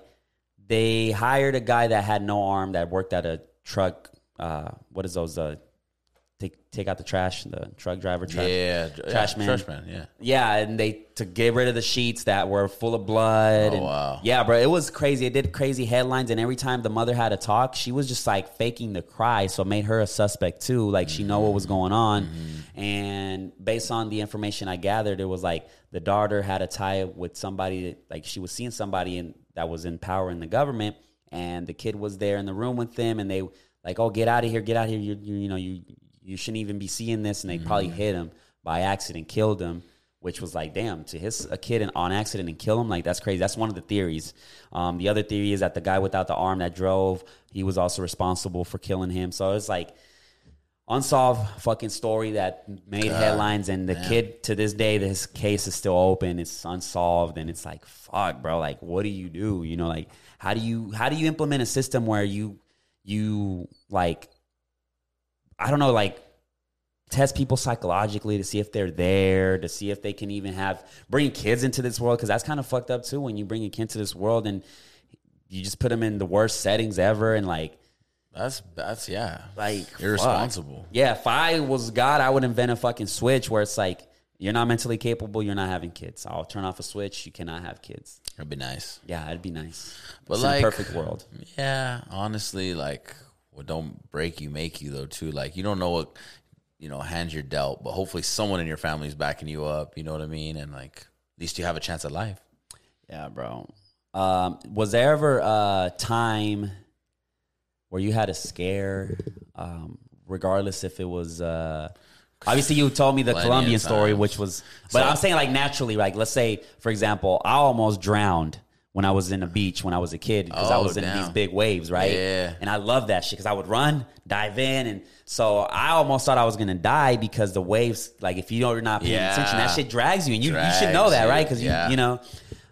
they hired a guy that had no arm that worked at a truck. Uh, what is those? Uh, take take out the trash, the truck driver, trash, yeah, trash yeah, man. trash man. Yeah. Yeah, and they to get rid of the sheets that were full of blood. Oh, and- wow. Yeah, bro, it was crazy. It did crazy headlines, and every time the mother had to talk, she was just like faking the cry, so it made her a suspect too. Like she know what was going on, Mm-hmm. and based on the information I gathered, it was like the daughter had a tie with somebody. that- Like she was seeing somebody in, that was in power in the government, and the kid was there in the room with them, and they like, "Oh, get out of here, get out of here! You, you, you know, you you shouldn't even be seeing this," and they probably hit him by accident, killed him which was like, damn, to hit a kid on accident and kill him, like that's crazy. That's one of the theories. Um, the other theory is that the guy without the arm that drove, he was also responsible for killing him. So it's like unsolved fucking story that made headlines, and the kid to this day, this case is still open. It's unsolved, and it's like, fuck, bro. Like, what do you do? You know, like how do you how do you implement a system where you you like I don't know, like test people psychologically to see if they're there, to see if they can even have bring kids into this world because that's kind of fucked up too when you bring a kid to this world and you just put them in the worst settings ever and like That's that's yeah. like irresponsible. fuck. Yeah, if I was God, I would invent a fucking switch where it's like you're not mentally capable, you're not having kids. I'll turn off a switch, you cannot have kids. It'd be nice. Yeah, it'd be nice. But It's like perfect world. Yeah, honestly, like what don't break you make you though too. Like you don't know what you know hands you're dealt, but hopefully someone in your family is backing you up. You know what I mean? And like at least you have a chance at life. Yeah, bro. Um, was there ever a time where you had a scare, um, regardless if it was? Uh, obviously, you told me the Plenty Colombian story, which was, but So- I'm saying like naturally, like let's say, for example, I almost drowned when I was in the beach when I was a kid because I Oh, was in these big waves, right? Yeah. And I love that shit because I would run, dive in, and so I almost thought I was gonna die because the waves, like if you know you're not paying Yeah. attention, that shit drags you, and you, you should know that, you, right? Because yeah. you you know.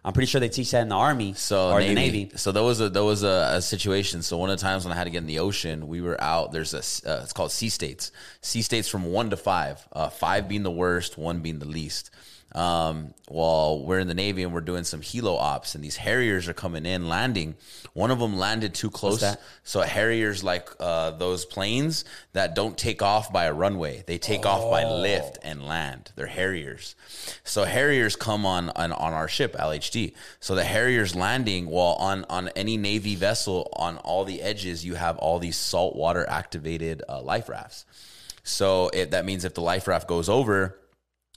I'm pretty sure they teach that in the army So or Navy. the Navy. So there was a there was a, a situation. So one of the times when I had to get in the ocean, we were out. There's a uh, it's called sea states. Sea states from one to five. Uh, five being the worst, one being the least. Um, while we're in the Navy and we're doing some helo ops, and these Harriers are coming in, landing. One of them landed too close. So a Harriers like uh, those planes that don't take off by a runway. They take off by lift and land. They're Harriers. So Harriers come on, on on our ship LHD. So the Harriers landing while on on any Navy vessel on all the edges you have all these saltwater activated uh, life rafts. So it, that means if the life raft goes over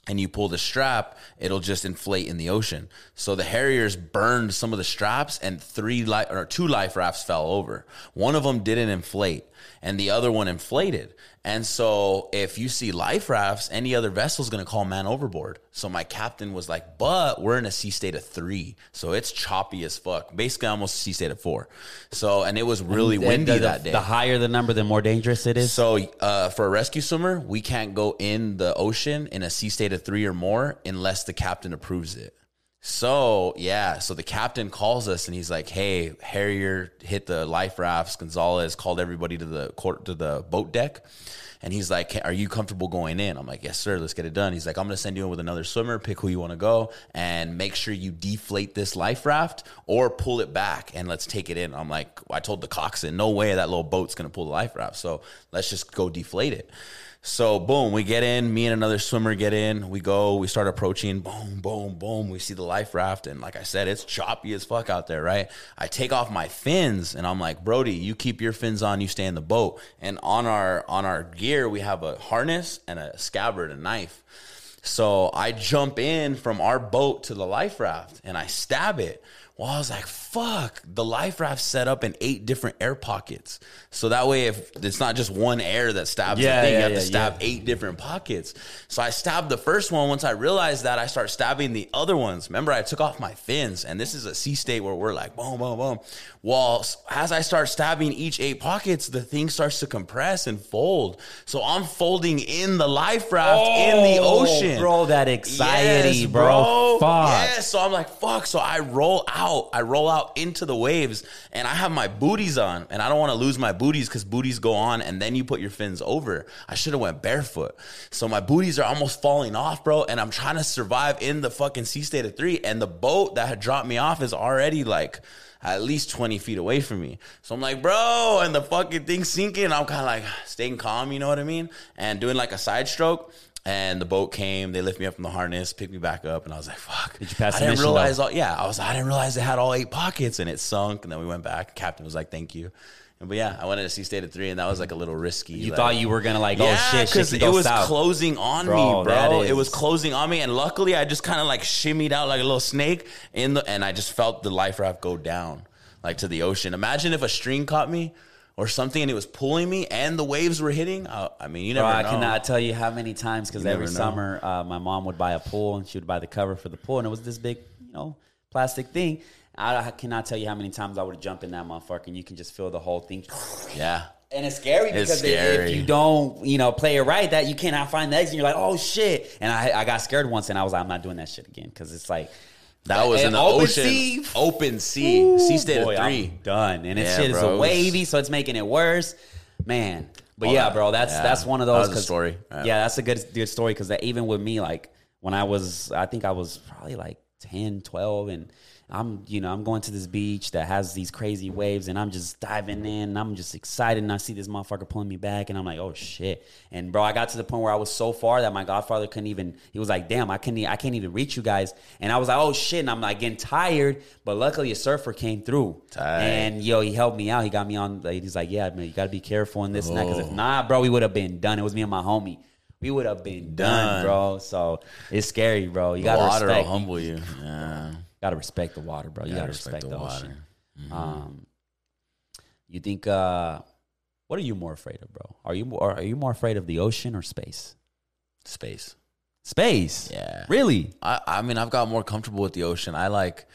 and you pull the strap, it'll just inflate in the ocean. So the Harriers burned some of the straps, and three li- or two life rafts fell over. One of them didn't inflate, and the other one inflated. And so, if you see life rafts, any other vessel is going to call man overboard. So my captain was like, "But we're in a sea state of three, so it's choppy as fuck. Basically, almost a sea state of four. So, and it was really The- windy the, that day. The higher the number, the more dangerous it is. So uh, for a rescue swimmer, we can't go in the ocean in a sea state of three or more unless the captain approves it. So yeah, so the captain calls us and he's like, "Hey, Harrier hit the life rafts. Gonzalez called everybody to the court to the boat deck." And he's like, "Are you comfortable going in?" I'm like, "Yes, sir. Let's get it done." He's like, "I'm going to send you in with another swimmer. Pick who you want to go, and make sure you deflate this life raft or pull it back, and let's take it in." I'm like, I told the coxswain, "No way that little boat's going to pull the life raft. So let's just go deflate it." So boom, we get in. Me and another swimmer get in. We go. We start approaching. Boom, boom, boom. We see the life raft, and like I said, it's choppy as fuck out there, right? I take off my fins, and I'm like, Brody, you keep your fins on. You stay in the boat. And on our on our gear, we have a harness and a scabbard, a knife. So I jump in from our boat to the life raft, and I stab it. Well, I was like, fuck, the life raft set up in eight different air pockets. So that way, if it's not just one air that stabs Yeah, the thing, yeah, you have yeah, to stab eight different pockets. So I stabbed the first one. Once I realized that, I start stabbing the other ones. Remember, I took off my fins, and this is a sea state where we're like, boom, boom, boom. Well, s- as I start stabbing each eight pockets, the thing starts to compress and fold. So I'm folding in the life raft in the Oh, ocean. Bro, that anxiety, Yes, bro. Fuck. Yeah, so I'm like, fuck. So I roll out. I roll out into the waves and I have my booties on and I don't want to lose my booties because booties go on and then you put your fins over. I should have went barefoot. So my booties are almost falling off, bro. And I'm trying to survive in the fucking sea state of three. And the boat that had dropped me off is already like at least 20 feet away from me. So I'm like, bro, and the fucking thing's sinking. I'm kind of like staying calm, you know what I mean? And doing like a side stroke. And the boat came, they lift me up from the harness, picked me back up, and I was like, fuck. Did you pass I the didn't realize though? all, yeah, I was I didn't realize they had all eight pockets and it sunk. And then we went back. Captain was like, thank you. And, but yeah, I wanted to see state of three, and that was like a little risky. You like- thought you were gonna like, oh, yeah, oh shit, because it was south. closing on Bro, me, bro. It was closing on me, and luckily, I just kind of like shimmied out like a little snake in the, and I just felt the life raft go down, like to the ocean. Imagine if a string caught me or something, and it was pulling me, and the waves were hitting. I, I mean, you never Bro, I know. cannot tell you how many times because every know. summer uh, my mom would buy a pool and she would buy the cover for the pool and it was this big, you know, plastic thing. I, I cannot tell you how many times I would jump in that motherfucker and you can just feel the whole thing. Yeah, And it's scary It's because if- if you don't, you know, play it right, that you cannot find the exit. You're like, oh shit! And I, I got scared once, and I was like, I'm not doing that shit again because it's like that was in the open ocean, sea, open sea, sea state boy, of I'm 3 done. And it's Yeah, shit is a wavy, so it's making it worse, man. But yeah, that- bro, that's yeah, that's one of that those. 'cause- story. Yeah. Yeah, that's a good good story because even with me, like when I was, I think I was probably like 10, 12, and I'm, you know, I'm going to this beach that has these crazy waves, and I'm just diving in, and I'm just excited, and I see this motherfucker pulling me back, and I'm like, oh shit! And bro, I got to the point where I was so far that my godfather couldn't even. He was like, damn, I couldn't, e- I can't even reach you guys, and I was like, oh shit! And I'm like getting tired, but luckily a surfer came through, Tight. and yo, he helped me out. He got me on. Like, he's like, yeah, man, you got to be careful in this and that, because if Oh. not, bro, we would have been done. It was me and my homie. We would have been done, Done. bro. So it's scary, bro. You gotta Water will humble you. Yeah, gotta respect the water, bro. You gotta, Gotta respect, respect the, water. Um, you think? uh What are you more afraid of, bro? Are you more, are you more afraid of the ocean or space? space. Space. Yeah. Really? I, I mean, I've got more comfortable with the ocean. I like.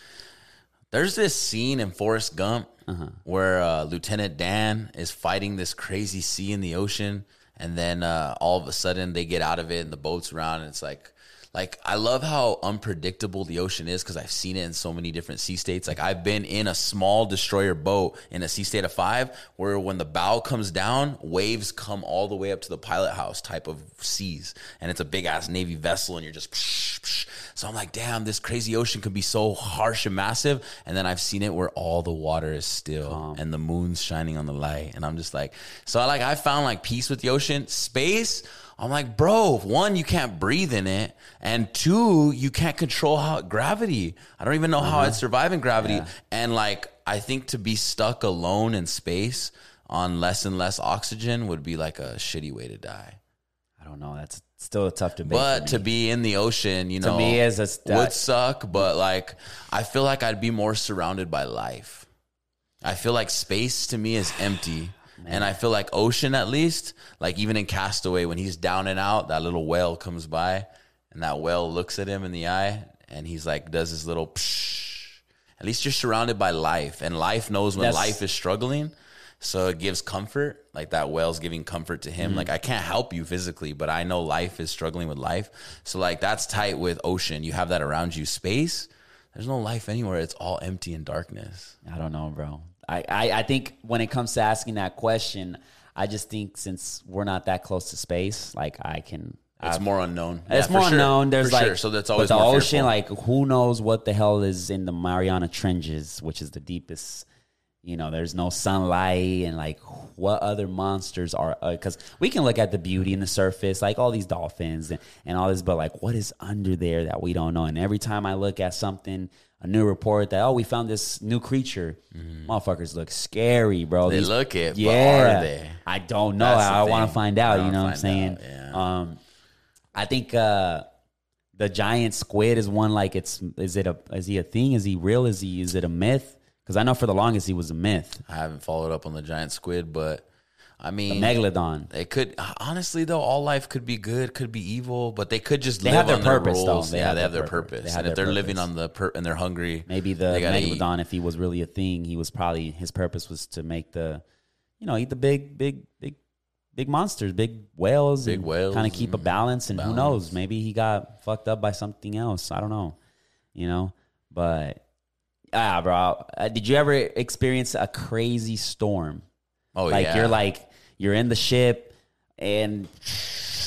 There's this scene in Forrest Gump Uh-huh. where uh, Lieutenant Dan is fighting this crazy sea in the ocean, and then uh, all of a sudden they get out of it and the boat's around, and it's like. Like I love how unpredictable the ocean is because I've seen it in so many different sea states. Like I've been in a small destroyer boat in a sea state of five, where when the bow comes down, waves come all the way up to the pilot house type of seas, and it's a big ass navy vessel, and you're just. Psh, psh. So I'm like, damn, this crazy ocean could be so harsh and massive. And then I've seen it where all the water is still and the moon's shining on the light. And I'm just like, so I like, I found like peace with the ocean. Space, I'm like, bro, one, you can't breathe in it. And two, you can't control how gravity. I don't even know how mm-hmm. I'd survive in gravity. And like, I think to be stuck alone in space on less and less oxygen would be like a shitty way to die. I don't know. That's still a tough debate. But to be in the ocean, you know, to me as a st- would uh, suck. But like, I feel like I'd be more surrounded by life. I feel like space to me is empty, and I feel like ocean at least, like even in Castaway, when he's down and out, that little whale comes by, and that whale looks at him in the eye, and he's like, does his little. Psh. At least you're surrounded by life, and life knows when That's- life is struggling. So it gives comfort, like that whale's giving comfort to him. Mm-hmm. Like I can't help you physically, but I know life is struggling with life. So like that's tight with ocean. You have that around you. Space, there's no life anywhere. It's all empty and darkness. I don't know, bro. I, I, I think when it comes to asking that question, I just think since we're not that close to space, like I can. It's I've- more unknown. It's Yeah, more for sure. unknown. There's For like sure. so that's always the more ocean. fearful. Like who knows what the hell is in the Mariana Trenches, which is the deepest. You know, there's no sunlight, and like what other monsters are? Uh, because we can look at the beauty in the surface, like all these dolphins and, and all this, but like what is under there that we don't know? And every time I look at something, a new report that oh we found this new creature, motherfuckers look scary, bro. Mm-hmm. They These- look it, but yeah. are they? I don't know. That's the I, want to find out. You know what I'm saying? out, yeah. Um, I think uh, the giant squid is one. Like, it's is it a is he a thing? Is he real? Is he is it a myth? Because I know for the longest he was a myth. I haven't followed up on the giant squid, but I mean, Megalodon. It could honestly though, all life could be good, could be evil, but they could just They live have their on their purpose, though. They yeah, have they their have their purpose. purpose. They and if they're living on the per- and they're hungry, Maybe the they gotta eat. megalodon, if he was really a thing, he was probably his purpose was to make the, you know, eat the big, big, big, big monsters, big whales, Big whales kind of keep a balance. And who knows? Maybe he got fucked up by something else. I don't know. You know, but ah, bro, uh, did you ever experience a crazy storm? Oh yeah like yeah, you're like you're in the ship and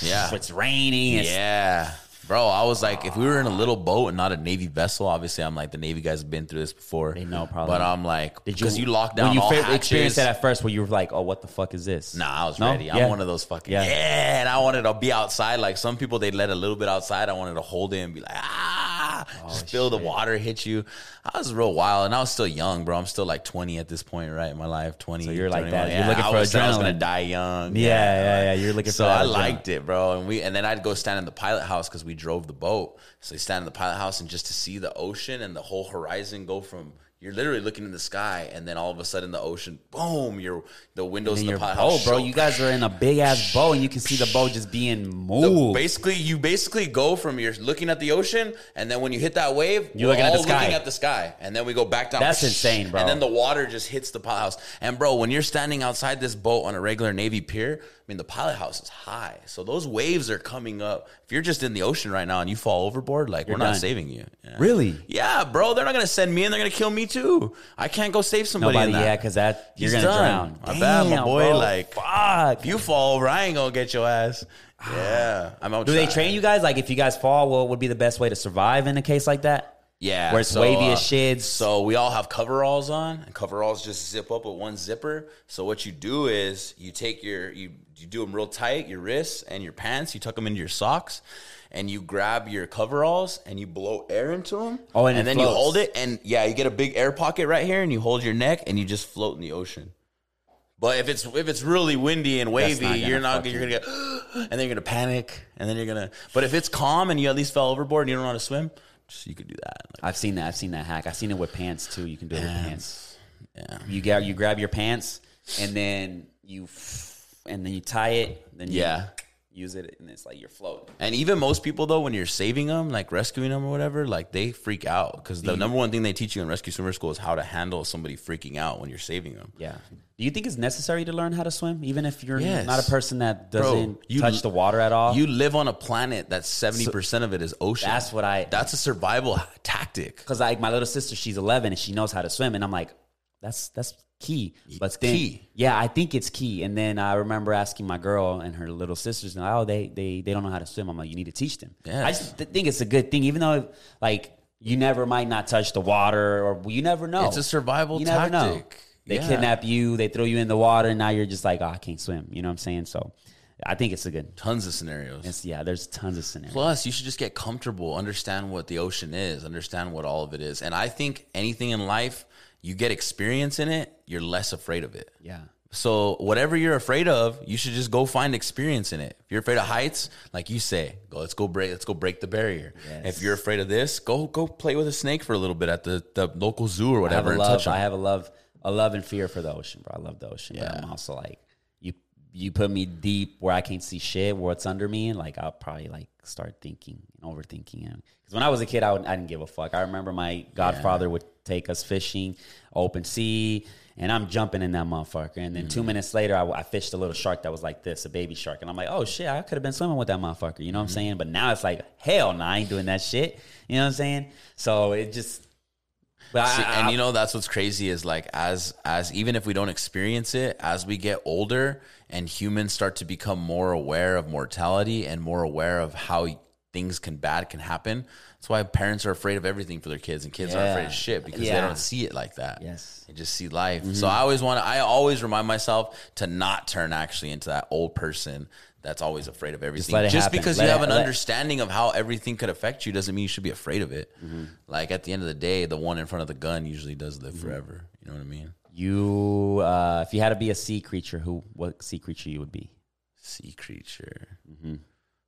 yeah, it's raining. It's, yeah. Bro, I was like, if we were in a little boat and not a Navy vessel, obviously, I'm like, the Navy guys have been through this before. They know probably. But I'm like, Did because you, locked down when you all fa- hatches. experienced that at first, where you were like, "Oh, what the fuck is this?" Nah, I was No? ready. I'm Yeah. one of those fucking Yeah. yeah. and I wanted to be outside. Like some people, they let a little bit outside. I wanted to hold it and be like, ah, Oh, just feel the water hit you. I was real wild, and I was still young, bro. I'm still like 20 at this point, right, in my life. 20. So you're like 21. that. You're Yeah, looking I for was, I was adrenaline. gonna die young. Yeah, yeah, yeah. You're looking so I adrenaline. liked it, bro. And we and then I'd go stand in the pilot house because we drove the boat. So you stand in the pilot house and just to see the ocean and the whole horizon go from you're literally looking in the sky and then all of a sudden the ocean, boom, your the windows in the boat, house. bro. You guys are in a big ass boat, and you can see the boat just being moved. basically, you basically go from you're looking at the ocean, and then when you hit that wave, You're looking at the sky. looking at the sky, and then we go back down. That's insane, bro. And then the water just hits the pilot house. And bro, when you're standing outside this boat on a regular Navy pier, mean the pilot house is high, so those waves are coming up. If you're just in the ocean right now and you fall overboard, like we're not saving you. Yeah. Really? Yeah, bro. They're not gonna send me, and they're gonna kill me too. I can't go save somebody. Nobody, in yeah, because that you're He's gonna done. drown. My bad, my boy, bro. like- fuck. If you fall over, I ain't gonna get your ass. Ah. Yeah, I'm. Do they train you guys? Like, if you guys fall, what would be the best way to survive in a case like that? Yeah, Where it's so, wavy uh, as shits. So we all have coveralls on, and coveralls just zip up with one zipper. So what you do is you take your you you do them real tight, your wrists and your pants. You tuck them into your socks, and you grab your coveralls and you blow air into them. Oh, and it then you hold it, and yeah, you get a big air pocket right here, and you hold your neck, and you just float in the ocean. But if it's if it's really windy and wavy, not you're not you're gonna get, and then you're gonna panic, and then you're gonna. But if it's calm and you at least fell overboard and you don't know how to swim, you could do that. Like, I've seen that. I've seen that hack. I've seen it with pants too. You can do it with pants. Yeah. You grab you grab your pants, and then you and then you tie it. Then you Yeah. Use it, and it's like you're floating. And even most people though, when you're saving them, like rescuing them or whatever, like they freak out because the number one thing they teach you in rescue swimmer school is how to handle somebody freaking out when you're saving them. Yeah. Do you think it's necessary to learn how to swim, even if you're Yes. not a person that Bro, doesn't you- touch the water at all? You live on a planet that's seventy percent of it is ocean. That's what I- That's a survival tactic. because like my little sister, she's 11 and she knows how to swim, and I'm like, that's that's key. But then, key. yeah, I think it's key. And then I remember asking my girl and her little sisters, and oh, they they they don't know how to swim. I'm like, you need to teach them. Yes. I just th- think it's a good thing, even though like you never might not touch the water, or you never know. It's a survival you never know. tactic. They Yeah. kidnap you, they throw you in the water, and now you're just like, oh, I can't swim. You know what I'm saying? So I think it's a good. Tons of scenarios. It's, yeah, there's tons of scenarios. Plus, you should just get comfortable, understand what the ocean is, understand what all of it is. And I think anything in life, you get experience in it, you're less afraid of it. yeah. So whatever you're afraid of, you should just go find experience in it. If you're afraid of heights, like you say, go let's go break let's go break the barrier. Yes. If you're afraid of this, go go play with a snake for a little bit at the, the local zoo or I have whatever a love. I have a love, a love and fear for the ocean, bro. I love the ocean, but I'm also like you. Put me deep where I can't see shit, what's under me, and like I'll probably like start thinking and overthinking. Because when I was a kid, I, would, I didn't give a fuck. I remember my godfather would take us fishing, open sea, and I'm jumping in that motherfucker. And then Mm-hmm. two minutes later, I, I fished a little shark that was like this, a baby shark, and I'm like, oh shit, I could have been swimming with that motherfucker. You know what Mm-hmm. I'm saying? But now it's like, hell, no, I ain't doing that shit. You know what I'm saying? So it just. But See, I, and I- you know that's what's crazy is like as as even if we don't experience it as we get older and humans start to become more aware of mortality and more aware of how things can bad can happen that's why parents are afraid of everything for their kids and kids are Yeah. afraid of shit because they don't see it like that Yes. they just see life so mm-hmm. i always want to i always remind myself to not turn actually into that old person that's always afraid of everything. It just because Let you it- have an understanding of how everything could affect you doesn't mean you should be afraid of it. Mm-hmm. like at the end of the day the one in front of the gun usually does live forever. You know what i mean? You, uh, if you had to be a sea creature, who, what sea creature you would be? sea creature. Mm-hmm.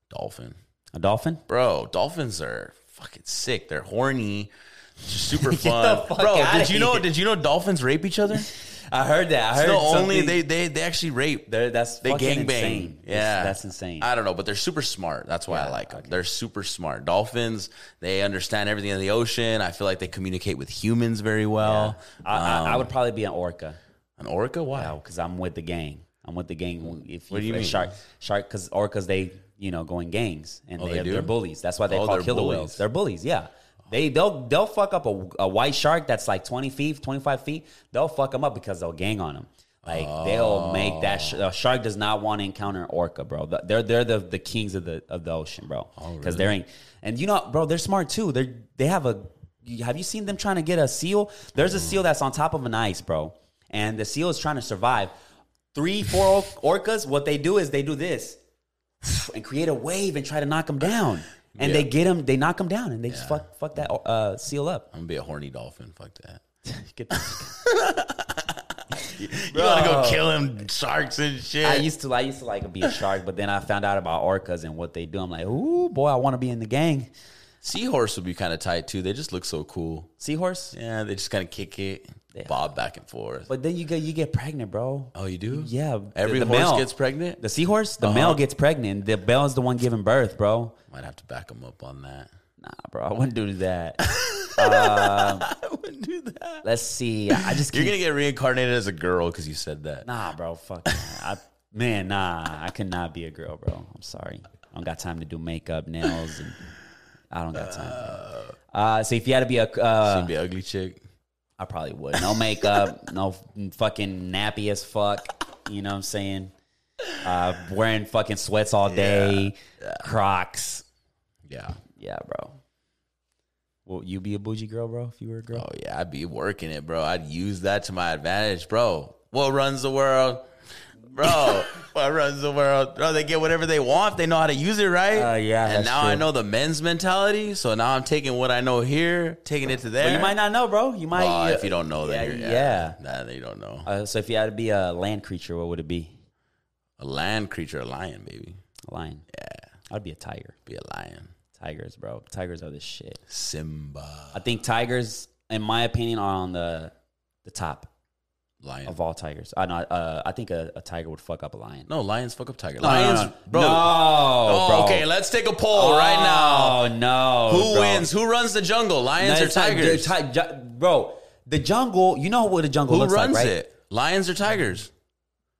dolphin. A dolphin? bro dolphins are fucking sick. They're horny super fun bro did you know did you know dolphins rape each other I heard that. I It's the only they, they they actually rape They're, that's they fucking gangbang. insane. Yeah, that's insane. I don't know, but they're super smart. That's why I like them. They're super smart. Dolphins, they understand everything in the ocean. I feel like they communicate with humans very well. I, I, I Um, would probably be an orca. An orca? Why? because I'm with the gang. I'm with the gang. If What do you mean? Shark, shark, because orcas they you know go in gangs and Oh, they, they they're bullies. That's why they Oh, call killer bullies. whales. They're bullies. Yeah. They they'll they'll fuck up a, a white shark that's like 20 feet, 25 feet. They'll fuck them up because they'll gang on them. Like they'll make that sh- oh. a shark does not want to encounter an orca, bro. They're they're the, the kings of the of the ocean, bro. Oh, Because there ain't and you know, bro, they're smart too. They they have a. Have you seen them trying to get a seal? There's a seal that's on top of an ice, bro, and the seal is trying to survive. Three, four orcas. What they do is they do this and create a wave and try to knock them down. And they get them, they knock them down, and they just fuck fuck that uh, seal up. I'm gonna be a horny dolphin. Fuck that. You wanna go kill him sharks and shit? I used to I used to like to be a shark, but then I found out about orcas and what they do. I'm like, ooh, boy, I want to be in the gang. Seahorse would be kind of tight too. They just look so cool. Seahorse, Yeah, they just kind of kick it, bob back and forth. but then you get you get pregnant, bro. oh, you do? Yeah, the- Every the horse male- gets pregnant. The seahorse, the Uh-huh. male gets pregnant. The male is the one giving birth, bro. Might have to back him up on that. Nah, bro, I wouldn't do that. I wouldn't do that. Let's see. I just You're gonna get reincarnated as a girl because you said that. nah, bro. Fuck, that. I, man, nah. I could not be a girl, bro. I'm sorry. I don't got time to do makeup, nails, and I don't got time. bro. Uh, so if you had to be a, uh, be ugly chick. I probably would. No makeup, no fucking nappy as fuck. You know what I'm saying? Uh, wearing fucking sweats all day, Crocs. Yeah. Yeah, bro. Will you be a bougie girl, bro? If you were a girl, Oh yeah, I'd be working it, bro. I'd use that to my advantage, bro. What runs the world? Bro, what runs the world? Bro, they get whatever they want they know how to use it right. Uh, yeah, And now true. I know the men's mentality, so now I'm taking what I know here, taking it to there. you might not know, bro. You might. Uh, if you don't know, then yeah, you're, yeah, yeah. Nah, you don't know. Uh, so if you had to be a land creature, what would it be? A land creature, a lion, baby. A lion. Yeah, I'd be a tiger. be a lion. Tigers, bro. Tigers are the shit. Simba, I think tigers, in my opinion, are on the the top lion. of all tigers. I know. Uh, I think a, a tiger would fuck up a lion. no, lions fuck up tiger. No, lions, no, no. bro. No, Oh, bro. okay, let's take a poll right now. Oh no! Who bro. wins? Who runs the jungle? Lions or tigers? the ti- bro, the jungle. You know what a jungle Who looks runs like, right? it? Lions or tigers?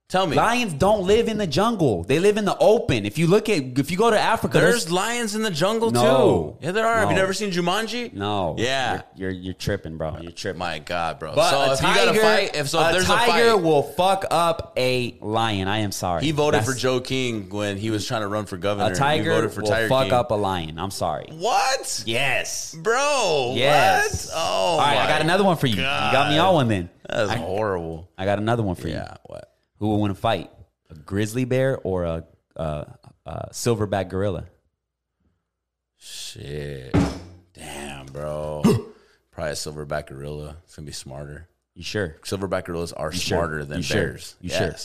Tell me. Lions don't live in the jungle. They live in the open. If you look at, if you go to Africa, There's there's, lions in the jungle No. too. Yeah, there are. Have you never seen Jumanji? no. Yeah. you're, you're you're tripping, bro. You're tripping. My God, bro. But so a if tiger, you got to fight, if so, if a there's tiger a fight, will fuck up a lion. I am sorry. he voted That's- for Joe King when he was trying to run for governor. A tiger voted for will Tiger fuck King. up a lion. I'm sorry. What, Yes. bro? Yes. What? Oh, All right, I got another one for you. You got me God. on one then. That's I, horrible. I got another one for you. Yeah. What? Who will win a fight? A grizzly bear or a, uh uh silverback gorilla? Shit. Damn, bro. Probably a silverback gorilla. It's gonna be smarter. You sure? Silverback gorillas are sure? smarter than You sure? bears. You sure?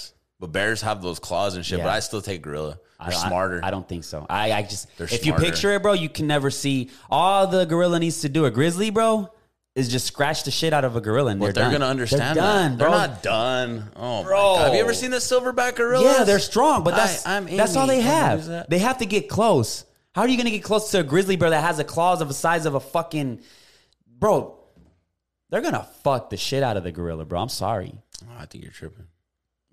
But bears have those claws and shit. Yeah. But I still take gorilla. They're I- I- smarter. I, don't think so. I, I just They're if you picture it, bro, you can never see all the gorilla needs to do. A grizzly, bro, is just scratch the shit out of a gorilla and they're, they're, done. gonna understand They're that. done, bro. They're not done. Oh Bro. my god! Have you ever seen the silverback gorilla? yeah, they're strong, but that's I, that's all they have. They have to get close. How are you gonna get close to a grizzly bear that has the claws of the size of a fucking bro? They're gonna fuck the shit out of the gorilla, bro. I'm sorry, Oh, I think you're tripping.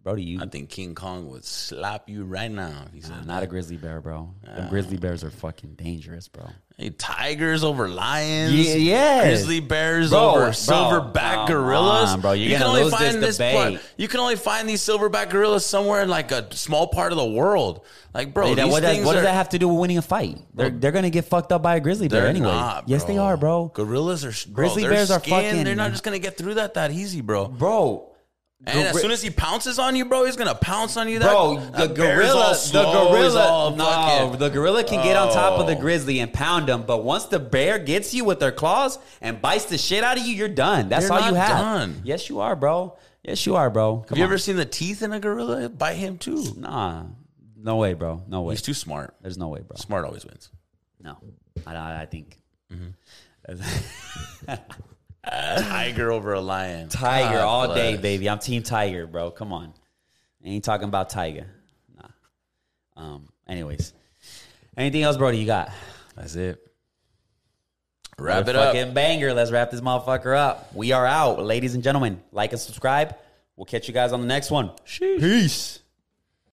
bro. Do you? I think King Kong would slap you right now. if He said, Not a grizzly bear, bro. Them grizzly bears are fucking dangerous, bro. "Hey, tigers over lions. Yeah, yes. Grizzly bears Bro, over bro, silverback come gorillas. on, bro. You're you can gonna only lose find this part- you can only find these silverback gorillas somewhere in like a small part of the world. Like, bro, these what, does- things what does are- that have to do with winning a fight? They're they're gonna get fucked up by a grizzly bear They're anyway. not, yes, they are, bro. Gorillas are bro, Grizzly their bears are skin, fucking- They're not just gonna get through that that easy, bro. Bro, And as soon as he pounces on you, bro, he's gonna pounce on you. That, bro, the that gorilla, the gorilla, no, the gorilla can get on top of the Oh. grizzly and pound him. But once the bear gets you with their claws and bites the shit out of you, you're done. That's You're all you have. done. Yes, you are, bro. Yes, you are, bro. Come Have you on. ever seen the teeth in a gorilla? Bite him too. Nah, no way, bro. No way. He's too smart. There's no way, bro. Smart always wins. No, I, I, I think. Mm-hmm. Tiger over a lion. Tiger God all day, baby. I'm Team Tiger, bro. Come on. Ain't talking about Tiger. Nah. Um. Anyways, anything else, Brody? You got? That's it. Wrap it up. Fucking banger. Let's wrap this motherfucker up. We are out, ladies and gentlemen. Like and subscribe. We'll catch you guys on the next one. Peace.